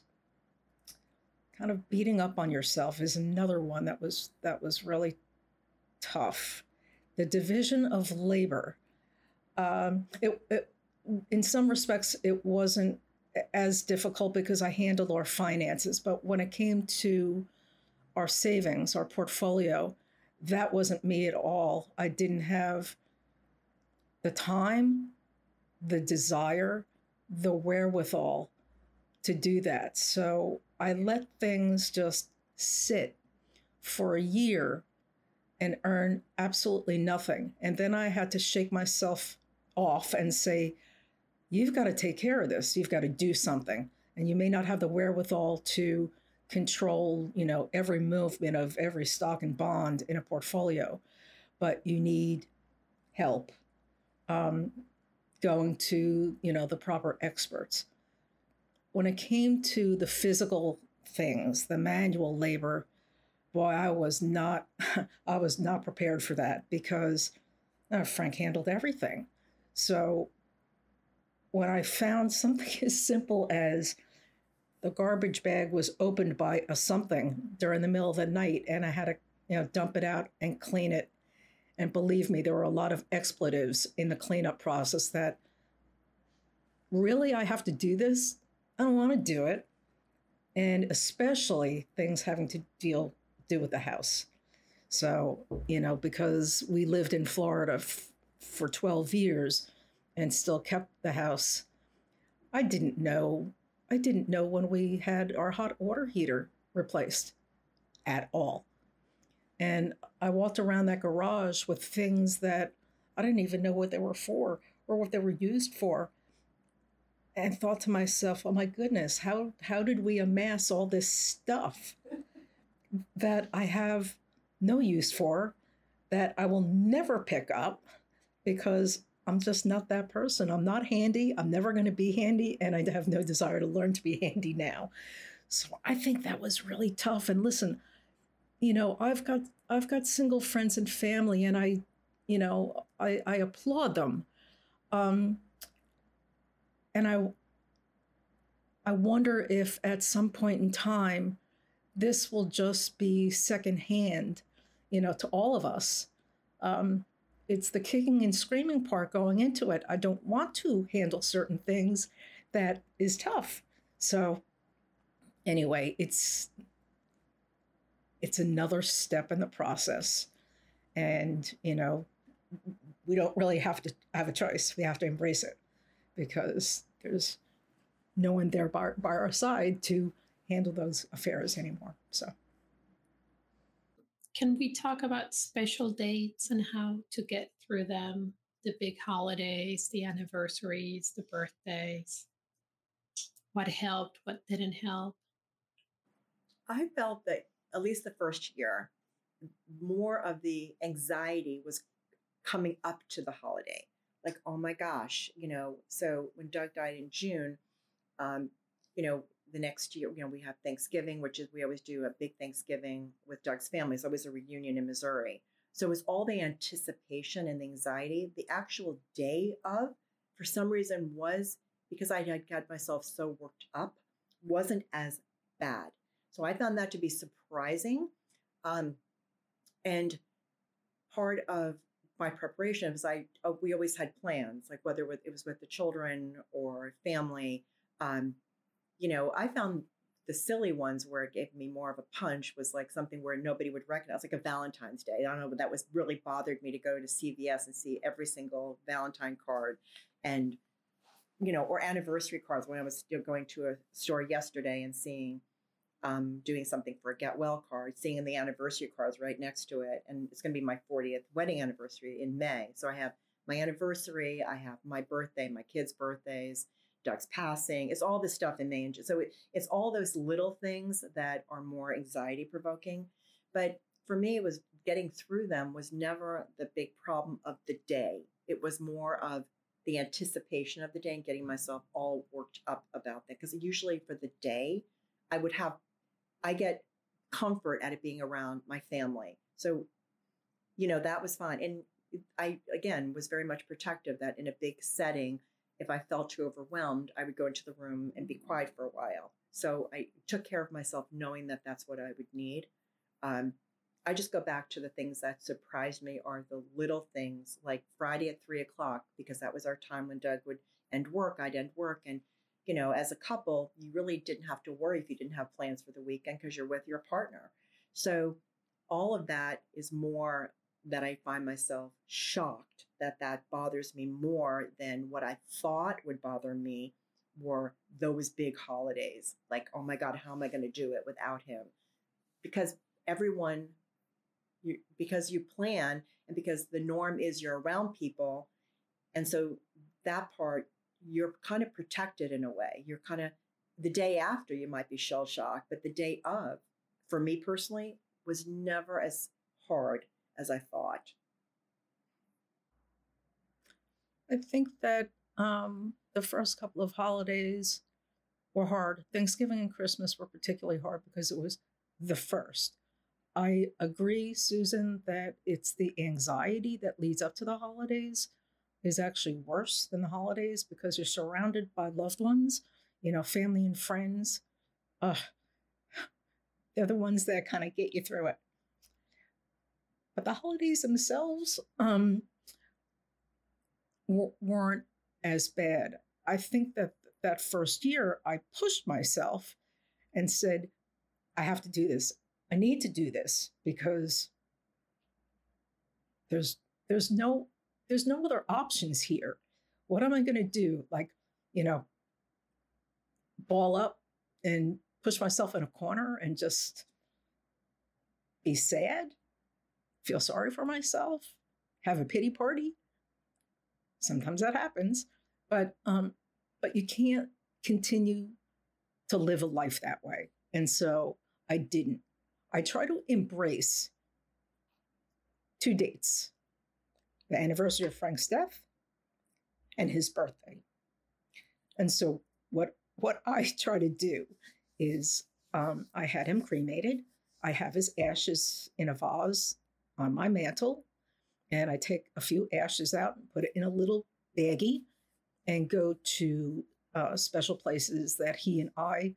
kind of beating up on yourself is another one that was that was really tough. The division of labor. Um, it, it, in some respects, it wasn't as difficult because I handled our finances, but when it came to our savings, our portfolio, that wasn't me at all. I didn't have the time, the desire, the wherewithal to do that. So I let things just sit for a year and earn absolutely nothing. And then I had to shake myself off and say, You've got to take care of this. You've got to do something. And you may not have the wherewithal to control, you know, every movement of every stock and bond in a portfolio, but you need help um, going to, you know, the proper experts. When it came to the physical things, the manual labor, boy, I was not, I was not prepared for that because uh, Frank handled everything. So when I found something as simple as the garbage bag was opened by a something during the middle of the night and I had to you know dump it out and clean it. And believe me, there were a lot of expletives in the cleanup process that really I have to do this. I don't want to do it. And especially things having to deal do with the house. So, you know, because we lived in Florida f- for 12 years and still kept the house, I didn't know I didn't know when we had our hot water heater replaced at all. And I walked around that garage with things that I didn't even know what they were for or what they were used for. And thought to myself, oh my goodness, how, how did we amass all this stuff that I have no use for, that I will never pick up because I'm just not that person. I'm not handy. I'm never going to be handy. And I have no desire to learn to be handy now. So I think that was really tough. And listen, you know, I've got I've got single friends and family, and I, you know, I, I applaud them. Um, and I I wonder if at some point in time this will just be secondhand, you know, to all of us. Um, it's the kicking and screaming part going into it. I don't want to handle certain things that is tough. So anyway, it's it's another step in the process. And, you know, we don't really have to have a choice. We have to embrace it because there's no one there by, by our side to handle those affairs anymore. So can we talk about special dates and how to get through them? The big holidays, the anniversaries, the birthdays. What helped, what didn't help? I felt that at least the first year, more of the anxiety was coming up to the holiday. Like, oh my gosh, you know. So when Doug died in June, um, you know, the next year, you know, we have Thanksgiving, which is we always do a big Thanksgiving with Doug's family. It's always a reunion in Missouri. So it was all the anticipation and the anxiety. The actual day of, for some reason, was because I had got myself so worked up, wasn't as bad. So I found that to be surprising. Um, and part of my preparation was I oh, we always had plans, like whether it was with the children or family. Um, you know, I found the silly ones where it gave me more of a punch was like something where nobody would recognize, like a Valentine's Day. I don't know, but that was really bothered me to go to CVS and see every single Valentine card and, you know, or anniversary cards when I was know, going to a store yesterday and seeing, um, doing something for a get well card, seeing the anniversary cards right next to it. And it's going to be my 40th wedding anniversary in May. So I have my anniversary, I have my birthday, my kids' birthdays Doug's passing. It's all this stuff in and So it, it's all those little things that are more anxiety provoking. But for me, it was getting through them was never the big problem of the day. It was more of the anticipation of the day and getting myself all worked up about that. Because usually for the day, I would have, I get comfort at it being around my family. So, you know, that was fine. And I, again, was very much protective that in a big setting, if I felt too overwhelmed, I would go into the room and be quiet for a while. So I took care of myself, knowing that that's what I would need. Um, I just go back to the things that surprised me are the little things like Friday at three o'clock, because that was our time when Doug would end work, I'd end work. And, you know, as a couple, you really didn't have to worry if you didn't have plans for the weekend because you're with your partner. So all of that is more that I find myself shocked that that bothers me more than what I thought would bother me were those big holidays. Like, oh my God, how am I going to do it without him? Because everyone, you, because you plan and because the norm is you're around people. And so that part, you're kind of protected in a way. You're kind of, the day after, you might be shell shocked, but the day of, for me personally, was never as hard as I thought. I think that um, the first couple of holidays were hard. Thanksgiving and Christmas were particularly hard because it was the first. I agree, Susan, that it's the anxiety that leads up to the holidays is actually worse than the holidays because you're surrounded by loved ones, you know, family and friends. Uh, they're the ones that kind of get you through it. But the holidays themselves um, weren't as bad. I think that that first year I pushed myself and said, I have to do this. I need to do this because there's there's no there's no other options here. What am I going to do? Like, you know, ball up and push myself in a corner and just be sad? feel sorry for myself, have a pity party. Sometimes that happens, but um, but you can't continue to live a life that way. And so I didn't. I try to embrace two dates the anniversary of Frank's death and his birthday. And so what what I try to do is um, I had him cremated. I have his ashes in a vase on my mantle and I take a few ashes out and put it in a little baggie and go to uh, special places that he and I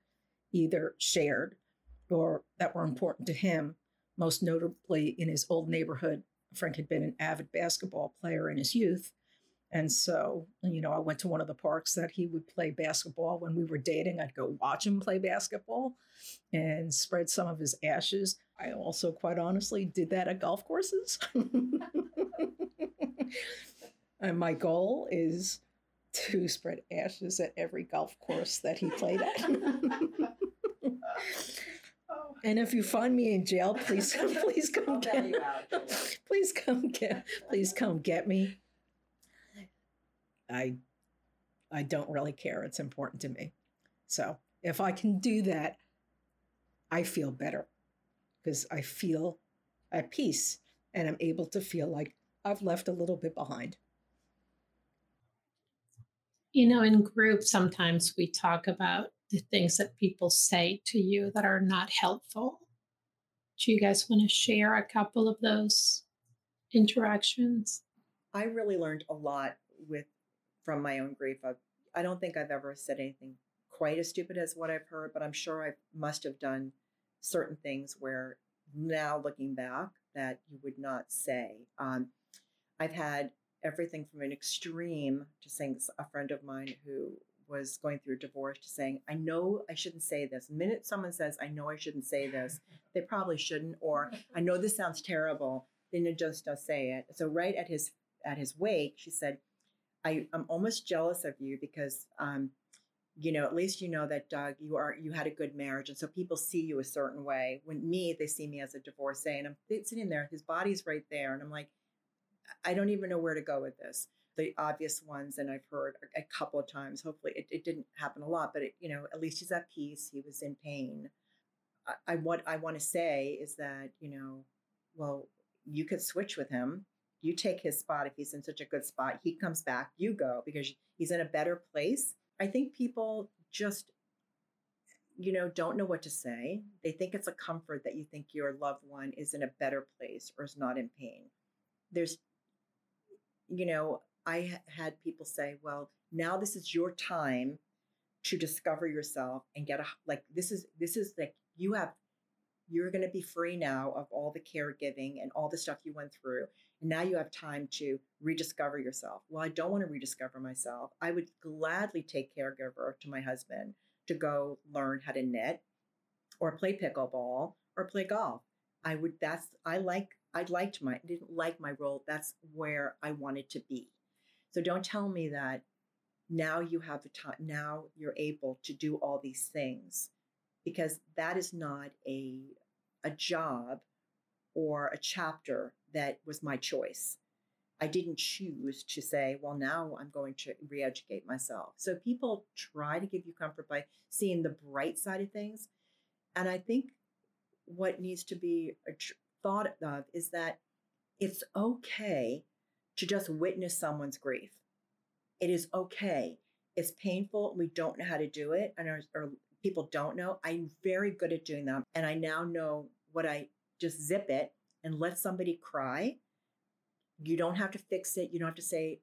either shared or that were important to him. Most notably in his old neighborhood, Frank had been an avid basketball player in his youth. And so, you know, I went to one of the parks that he would play basketball when we were dating. I'd go watch him play basketball and spread some of his ashes. I also, quite honestly, did that at golf courses. and my goal is to spread ashes at every golf course that he played at. and if you find me in jail, please, please come get, please come get, please come get me. I I don't really care. It's important to me. So if I can do that, I feel better because I feel at peace and I'm able to feel like I've left a little bit behind. You know, in groups, sometimes we talk about the things that people say to you that are not helpful. Do you guys want to share a couple of those interactions? I really learned a lot with from my own grief. I, I don't think I've ever said anything quite as stupid as what I've heard, but I'm sure I must have done certain things where now looking back that you would not say. Um, I've had everything from an extreme to saying a friend of mine who was going through a divorce to saying, I know I shouldn't say this. The minute someone says, I know I shouldn't say this, they probably shouldn't, or I know this sounds terrible, then you just don't say it. So right at his at his wake, she said, I, I'm almost jealous of you because, um, you know, at least you know that Doug, you are you had a good marriage, and so people see you a certain way. When me, they see me as a divorcee, and I'm sitting there, his body's right there, and I'm like, I don't even know where to go with this. The obvious ones, and I've heard a couple of times. Hopefully, it, it didn't happen a lot, but it, you know, at least he's at peace. He was in pain. I, I what I want to say is that you know, well, you could switch with him you take his spot if he's in such a good spot. He comes back, you go because he's in a better place. I think people just, you know, don't know what to say. They think it's a comfort that you think your loved one is in a better place or is not in pain. There's, you know, I had people say, well, now this is your time to discover yourself and get a like this is this is like you have you're going to be free now of all the caregiving and all the stuff you went through and now you have time to rediscover yourself. Well i don't want to rediscover myself. I would gladly take caregiver to my husband to go learn how to knit or play pickleball or play golf. I would that's i like i liked my didn't like my role that's where i wanted to be. So don't tell me that now you have the time now you're able to do all these things because that is not a a job or a chapter that was my choice. I didn't choose to say well now i'm going to re-educate myself. So people try to give you comfort by seeing the bright side of things. And i think what needs to be thought of is that it's okay to just witness someone's grief. It is okay. It's painful. We don't know how to do it, and or people don't know. I'm very good at doing them. and I now know what I just zip it and let somebody cry. You don't have to fix it. You don't have to say,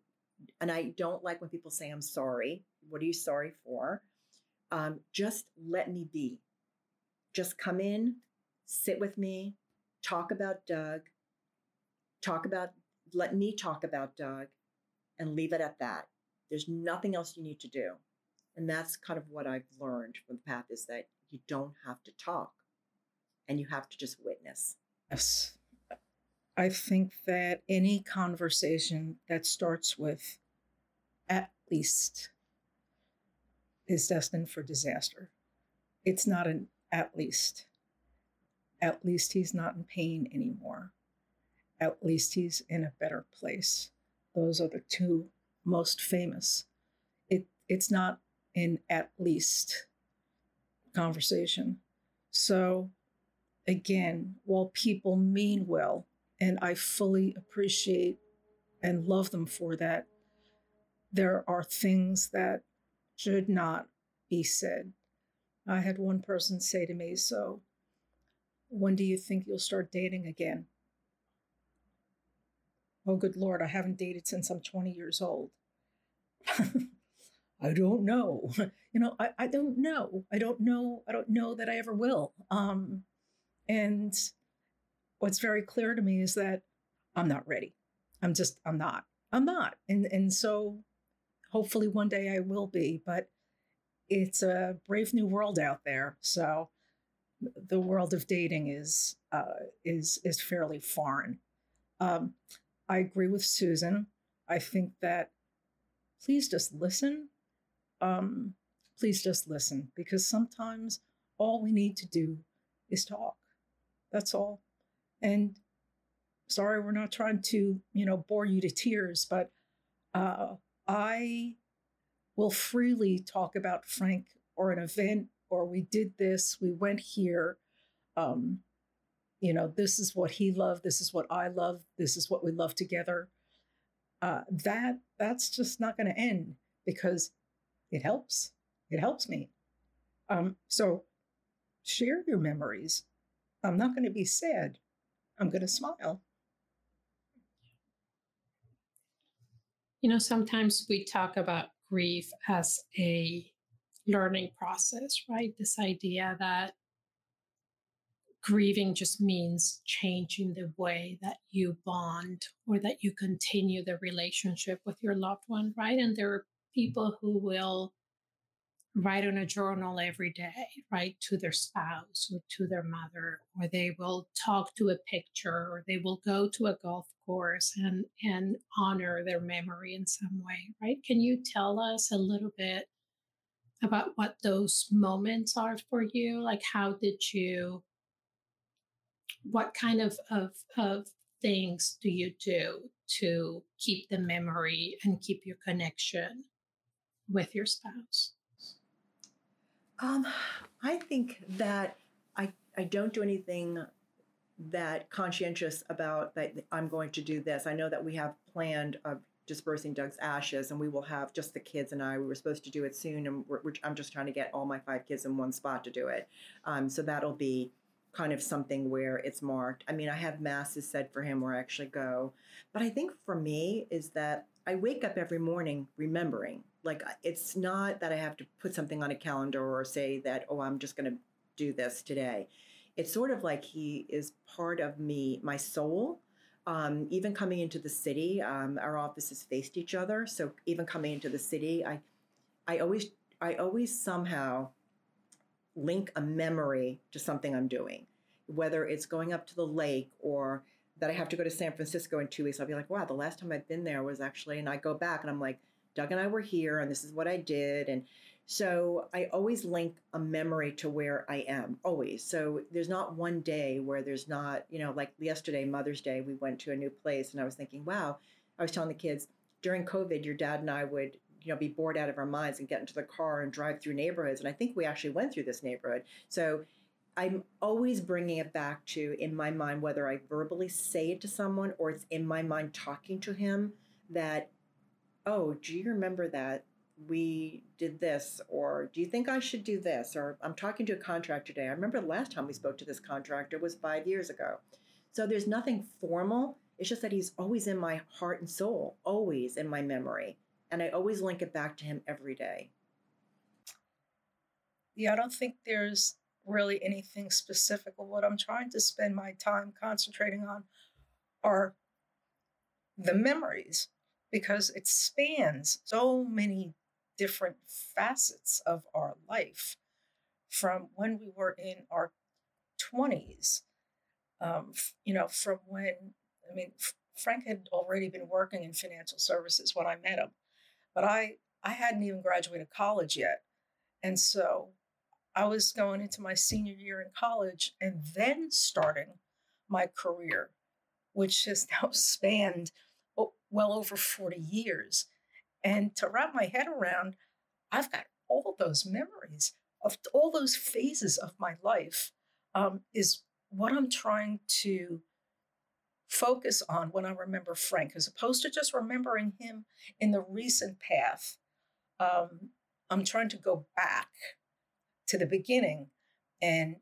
and I don't like when people say, I'm sorry. What are you sorry for? Um, just let me be. Just come in, sit with me, talk about Doug, talk about, let me talk about Doug, and leave it at that. There's nothing else you need to do. And that's kind of what I've learned from the path is that you don't have to talk and you have to just witness. Yes. I think that any conversation that starts with at least is destined for disaster. It's not an at least. At least he's not in pain anymore. At least he's in a better place. Those are the two most famous. It it's not an at least conversation. So again, while people mean well, and I fully appreciate and love them for that, there are things that should not be said. I had one person say to me, So, when do you think you'll start dating again? Oh, good Lord, I haven't dated since I'm 20 years old. I don't know. You know, I, I don't know. I don't know. I don't know that I ever will. Um, and what's very clear to me is that I'm not ready. I'm just, I'm not. I'm not. And and so hopefully one day I will be, but it's a brave new world out there. So the world of dating is uh, is is fairly foreign. Um, I agree with Susan. I think that please just listen. Um, please just listen because sometimes all we need to do is talk. That's all. And sorry, we're not trying to, you know, bore you to tears, but uh, I will freely talk about Frank or an event or we did this, we went here. Um, you know, this is what he loved, this is what I love, this is what we love together. Uh, that that's just not going to end because it helps. It helps me. Um, so share your memories. I'm not going to be sad. I'm going to smile. You know, sometimes we talk about grief as a learning process, right? This idea that grieving just means changing the way that you bond or that you continue the relationship with your loved one, right? And there are people who will write in a journal every day, right, to their spouse or to their mother, or they will talk to a picture, or they will go to a golf course and and honor their memory in some way, right? Can you tell us a little bit about what those moments are for you? Like, how did you what kind of, of, of things do you do to keep the memory and keep your connection with your spouse? Um, I think that I, I don't do anything that conscientious about that I'm going to do this. I know that we have planned of dispersing Doug's ashes, and we will have just the kids and I. We were supposed to do it soon, and I'm just trying to get all my five kids in one spot to do it. Um, so that'll be kind of something where it's marked. I mean, I have masses said for him where I actually go. But I think for me is that I wake up every morning remembering. Like it's not that I have to put something on a calendar or say that, oh, I'm just going to do this today. It's sort of like he is part of me, my soul. Um, even coming into the city, um, our offices faced each other. So even coming into the city, I, I always, I always somehow link a memory to something I'm doing, whether it's going up to the lake or that I have to go to San Francisco in two weeks. I'll be like, wow, the last time I've been there was actually, and I go back and I'm like, Doug and I were here and this is what I did. And so I always link a memory to where I am, always. So there's not one day where there's not, you know, like yesterday, Mother's Day, we went to a new place and I was thinking, wow, I was telling the kids during COVID, your dad and I would you know be bored out of our minds and get into the car and drive through neighborhoods and i think we actually went through this neighborhood so i'm always bringing it back to in my mind whether i verbally say it to someone or it's in my mind talking to him that oh do you remember that we did this? Or do you think i should do this? Or i'm talking to a contractor today. I remember the last time we spoke to this contractor was five years ago. So there's nothing formal. It's just that he's always in my heart and soul always in my memory. And I always link it back to him every day. Yeah, I don't think there's really anything specific. What I'm trying to spend my time concentrating on are the memories because it spans so many different facets of our life from when we were in our 20s um, you know from when i mean frank had already been working in financial services when i met him but I I hadn't even graduated college yet. And so I was going into my senior year in college and then starting my career, which has now spanned well over 40 years. And to wrap my head around, I've got all those memories of all those phases of my life um, is what I'm trying to focus on when I remember Frank, as opposed to just remembering him in the recent path. Um, I'm trying to go back to the beginning and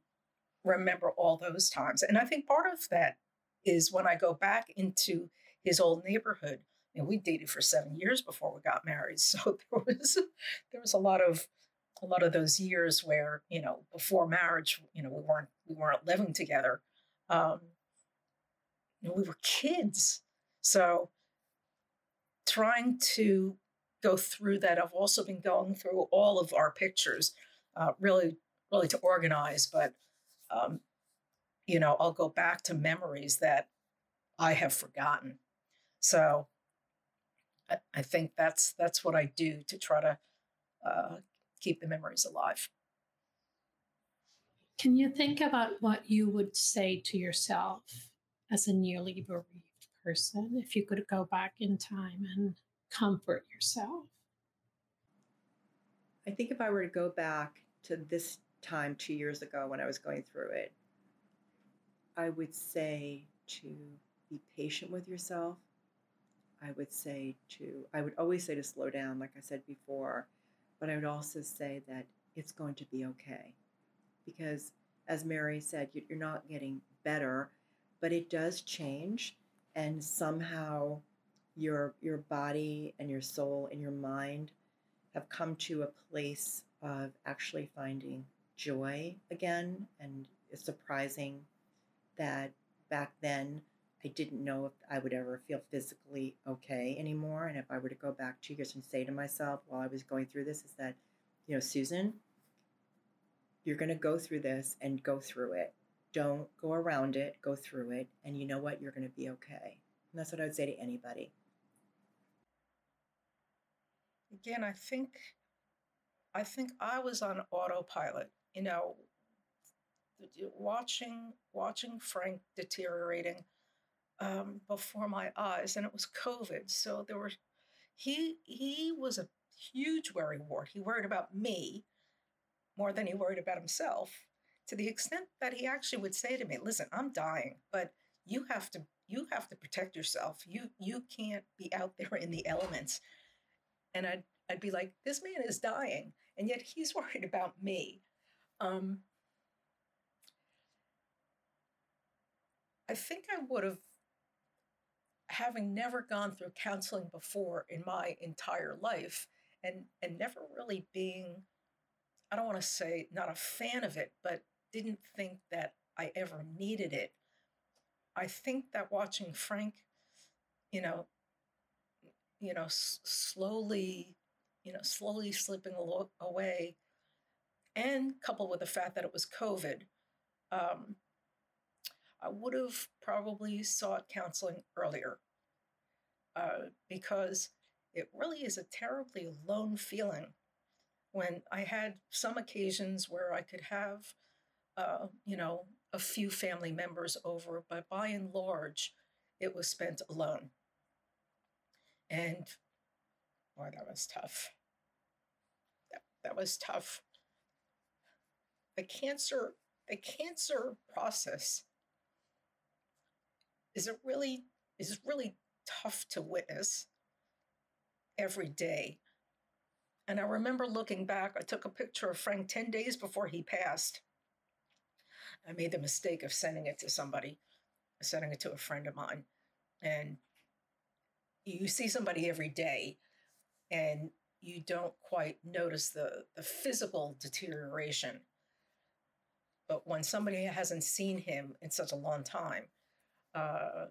remember all those times. And I think part of that is when I go back into his old neighborhood. Know, we dated for seven years before we got married, so there was there was a lot of a lot of those years where you know before marriage, you know, we weren't we weren't living together. Um, you know, we were kids. So trying to go through that, I've also been going through all of our pictures, uh, really, really to organize. But um, you know, I'll go back to memories that I have forgotten. So I, I think that's that's what I do to try to uh, keep the memories alive. Can you think about what you would say to yourself as a newly bereaved person if you could go back in time and comfort yourself? I think if I were to go back to this time two years ago when I was going through it, I would say to be patient with yourself. I would say to, I would always say to slow down, like I said before, but I would also say that it's going to be okay. Because as Mary said, you're not getting better but it does change and somehow your your body and your soul and your mind have come to a place of actually finding joy again and it's surprising that back then I didn't know if I would ever feel physically okay anymore and if I were to go back two years and say to myself while I was going through this is that you know Susan you're going to go through this and go through it don't go around it, go through it, and you know what? You're going to be okay. And that's what I would say to anybody. Again, I think I think I was on autopilot. You know, watching watching Frank deteriorating um, before my eyes, and it was COVID. So there were he he was a huge worry wart. He worried about me more than he worried about himself to the extent that he actually would say to me, "Listen, I'm dying, but you have to you have to protect yourself. You you can't be out there in the elements." And I'd I'd be like, "This man is dying, and yet he's worried about me." Um, I think I would have, having never gone through counseling before in my entire life, and and never really being, I don't want to say not a fan of it, but didn't think that I ever needed it. I think that watching Frank, you know, you know, s- slowly, you know, slowly slipping alo- away, and coupled with the fact that it was COVID, um, I would have probably sought counseling earlier uh, because it really is a terribly lone feeling. When I had some occasions where I could have, uh, you know, a few family members over, but by and large, it was spent alone. And boy, that was tough. That, that was tough. The cancer, the cancer process is it really is really tough to witness every day. And I remember looking back, I took a picture of Frank 10 days before he passed. I made the mistake of sending it to somebody, sending it to a friend of mine. And you see somebody every day and you don't quite notice the, the physical deterioration. But when somebody hasn't seen him in such a long time, uh,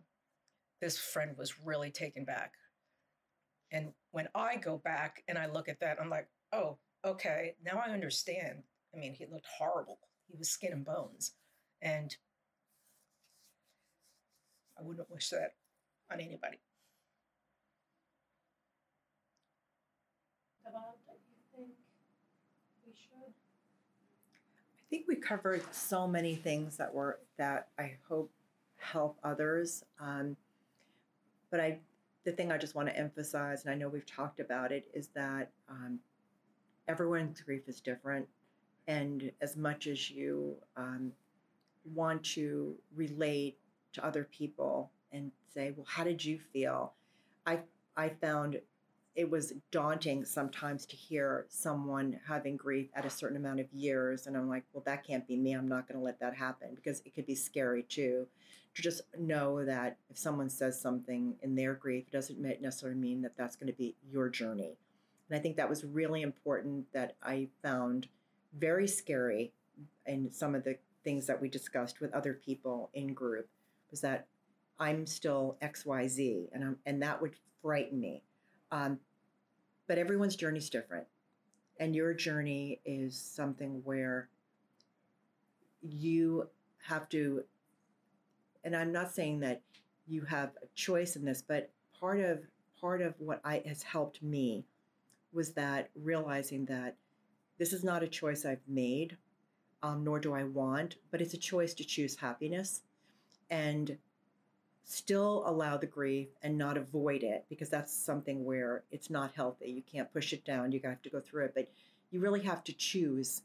this friend was really taken back. And when I go back and I look at that, I'm like, oh, okay, now I understand. I mean, he looked horrible. He was skin and bones. And I wouldn't wish that on anybody. About that you think we should? I think we covered so many things that were that I hope help others. Um, but I, the thing I just want to emphasize, and I know we've talked about it, is that um, everyone's grief is different, and as much as you um, want to relate to other people and say, "Well, how did you feel?" I I found it was daunting sometimes to hear someone having grief at a certain amount of years and i'm like well that can't be me. I'm not going to let that happen because it could be scary too. To just know that if someone says something in their grief it doesn't necessarily mean that that's going to be your journey. And i think that was really important that i found very scary in some of the things that we discussed with other people in group was that i'm still xyz and I'm, and that would frighten me um, but everyone's journey is different. And your journey is something where you have to, and I'm not saying that you have a choice in this, but part of part of what I has helped me was that realizing that this is not a choice I've made, um, nor do I want, but it's a choice to choose happiness. And still allow the grief and not avoid it because that's something where it's not healthy. You can't push it down. You have to go through it, but you really have to choose.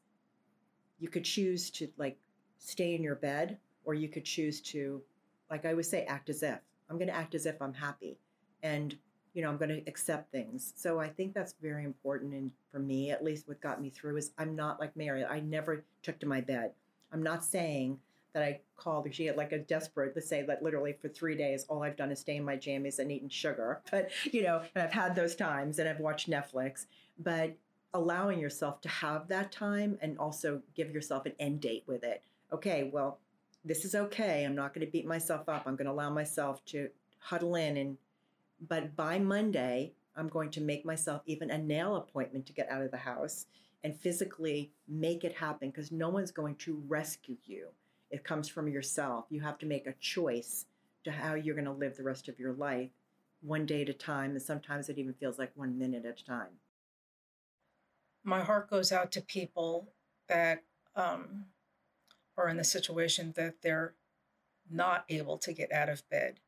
You could choose to like stay in your bed or you could choose to like I always say act as if. I'm going to act as if I'm happy and you know, I'm going to accept things. So I think that's very important and for me at least what got me through is I'm not like Mary. I never took to my bed. I'm not saying that I called. She had like a desperate to say that literally for three days, all I've done is stay in my jammies and eaten sugar. But, you know, and I've had those times and I've watched Netflix. But allowing yourself to have that time and also give yourself an end date with it. Okay, well, this is okay. I'm not going to beat myself up. I'm going to allow myself to huddle in and but by Monday, I'm going to make myself even a nail appointment to get out of the house and physically make it happen because no one's going to rescue you. It comes from yourself. You have to make a choice to how you're going to live the rest of your life, one day at a time, and sometimes it even feels like one minute at a time. My heart goes out to people that um, are in the situation that they're not able to get out of bed,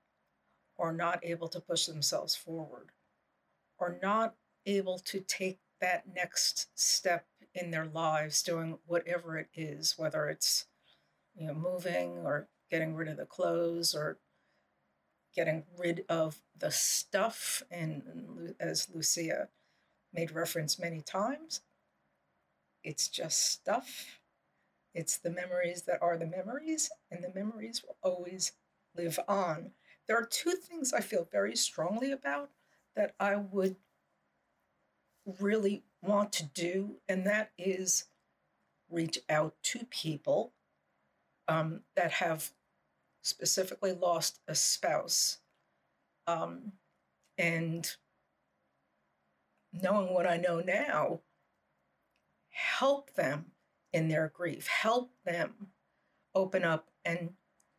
or not able to push themselves forward, or not able to take that next step in their lives doing whatever it is, whether it's you know, moving or getting rid of the clothes or getting rid of the stuff. And as Lucia made reference many times, it's just stuff. It's the memories that are the memories, and the memories will always live on. There are two things I feel very strongly about that I would really want to do, and that is reach out to people um, that have specifically lost a spouse. Um, and knowing what I know now, help them in their grief, help them open up and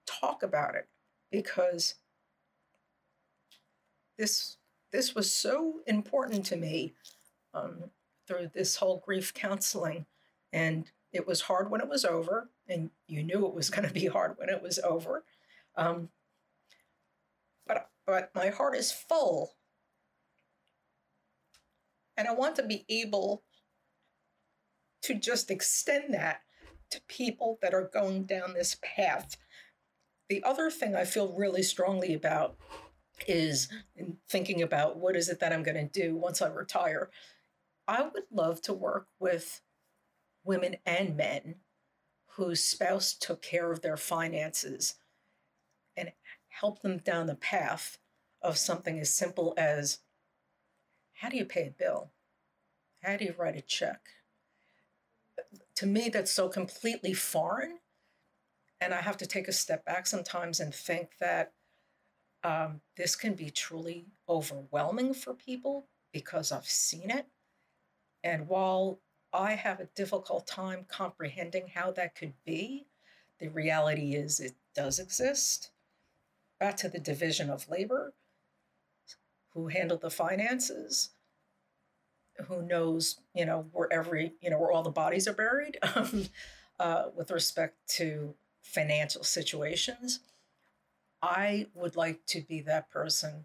talk about it because this this was so important to me um, through this whole grief counseling and it was hard when it was over and you knew it was going to be hard when it was over um, but but my heart is full and i want to be able to just extend that to people that are going down this path. The other thing I feel really strongly about is in thinking about what is it that I'm going to do once I retire. I would love to work with women and men whose spouse took care of their finances and helped them down the path of something as simple as how do you pay a bill? How do you write a check? to me, that's so completely foreign. And I have to take a step back sometimes and think that um, this can be truly overwhelming for people because I've seen it. And while I have a difficult time comprehending how that could be, the reality is it does exist. Back to the division of labor, who handled the finances, who knows, you know, where every, you know, where all the bodies are buried um, uh, with respect to financial situations. I would like to be that person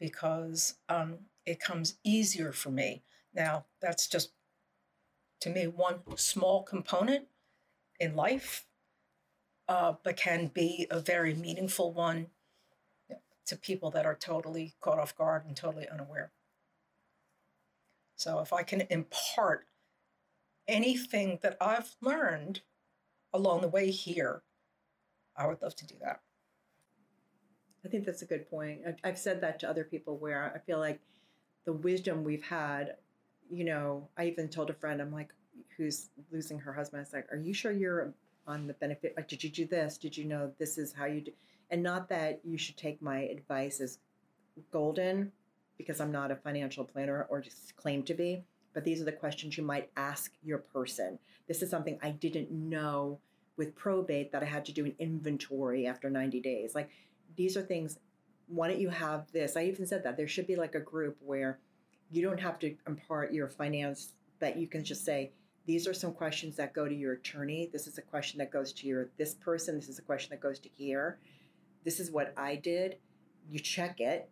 because um, it comes easier for me. Now, that's just to me one small component in life, uh, but can be a very meaningful one to people that are totally caught off guard and totally unaware. So if I can impart anything that I've learned along the way here, I would love to do that. I think that's a good point. I've said that to other people where I feel like the wisdom we've had, you know, I even told a friend, I'm like, who's losing her husband, I was like, are you sure you're on the benefit? Like, did you do this? Did you know this is how you do? And not that you should take my advice as golden, because I'm not a financial planner or just claim to be, but these are the questions you might ask your person. This is something I didn't know with probate that I had to do an inventory after 90 days. Like these are things, why don't you have this? I even said that there should be like a group where you don't have to impart your finance, but you can just say, these are some questions that go to your attorney. This is a question that goes to your this person. This is a question that goes to here. This is what I did. You check it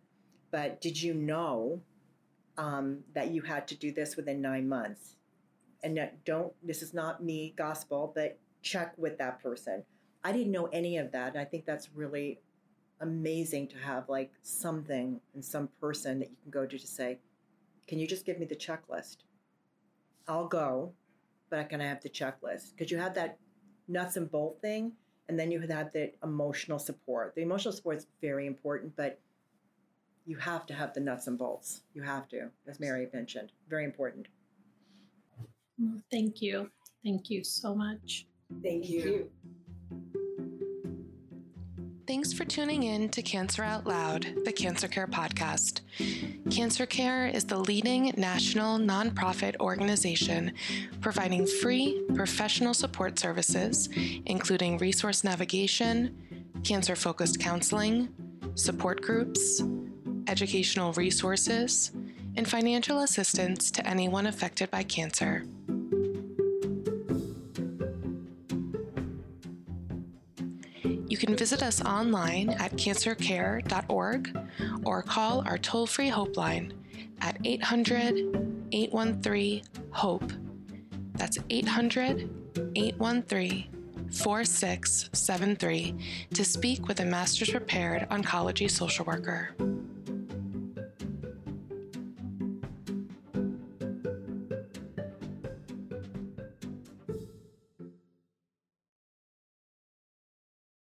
but did you know um, that you had to do this within nine months? And don't, this is not me gospel, but check with that person. I didn't know any of that. And I think that's really amazing to have like something and some person that you can go to to say, can you just give me the checklist? I'll go, but can I have the checklist? Because you have that nuts and bolt thing, and then you have the emotional support. The emotional support is very important, but you have to have the nuts and bolts. You have to, as Mary mentioned. Very important. Thank you. Thank you so much. Thank you. Thanks for tuning in to Cancer Out Loud, the Cancer Care podcast. Cancer Care is the leading national nonprofit organization providing free professional support services, including resource navigation, cancer focused counseling, support groups, educational resources, and financial assistance to anyone affected by cancer. You can visit us online at cancercare.org or call our toll free Hope line at 800 813 HOPE. That's 800 813 4673 to speak with a master's prepared oncology social worker.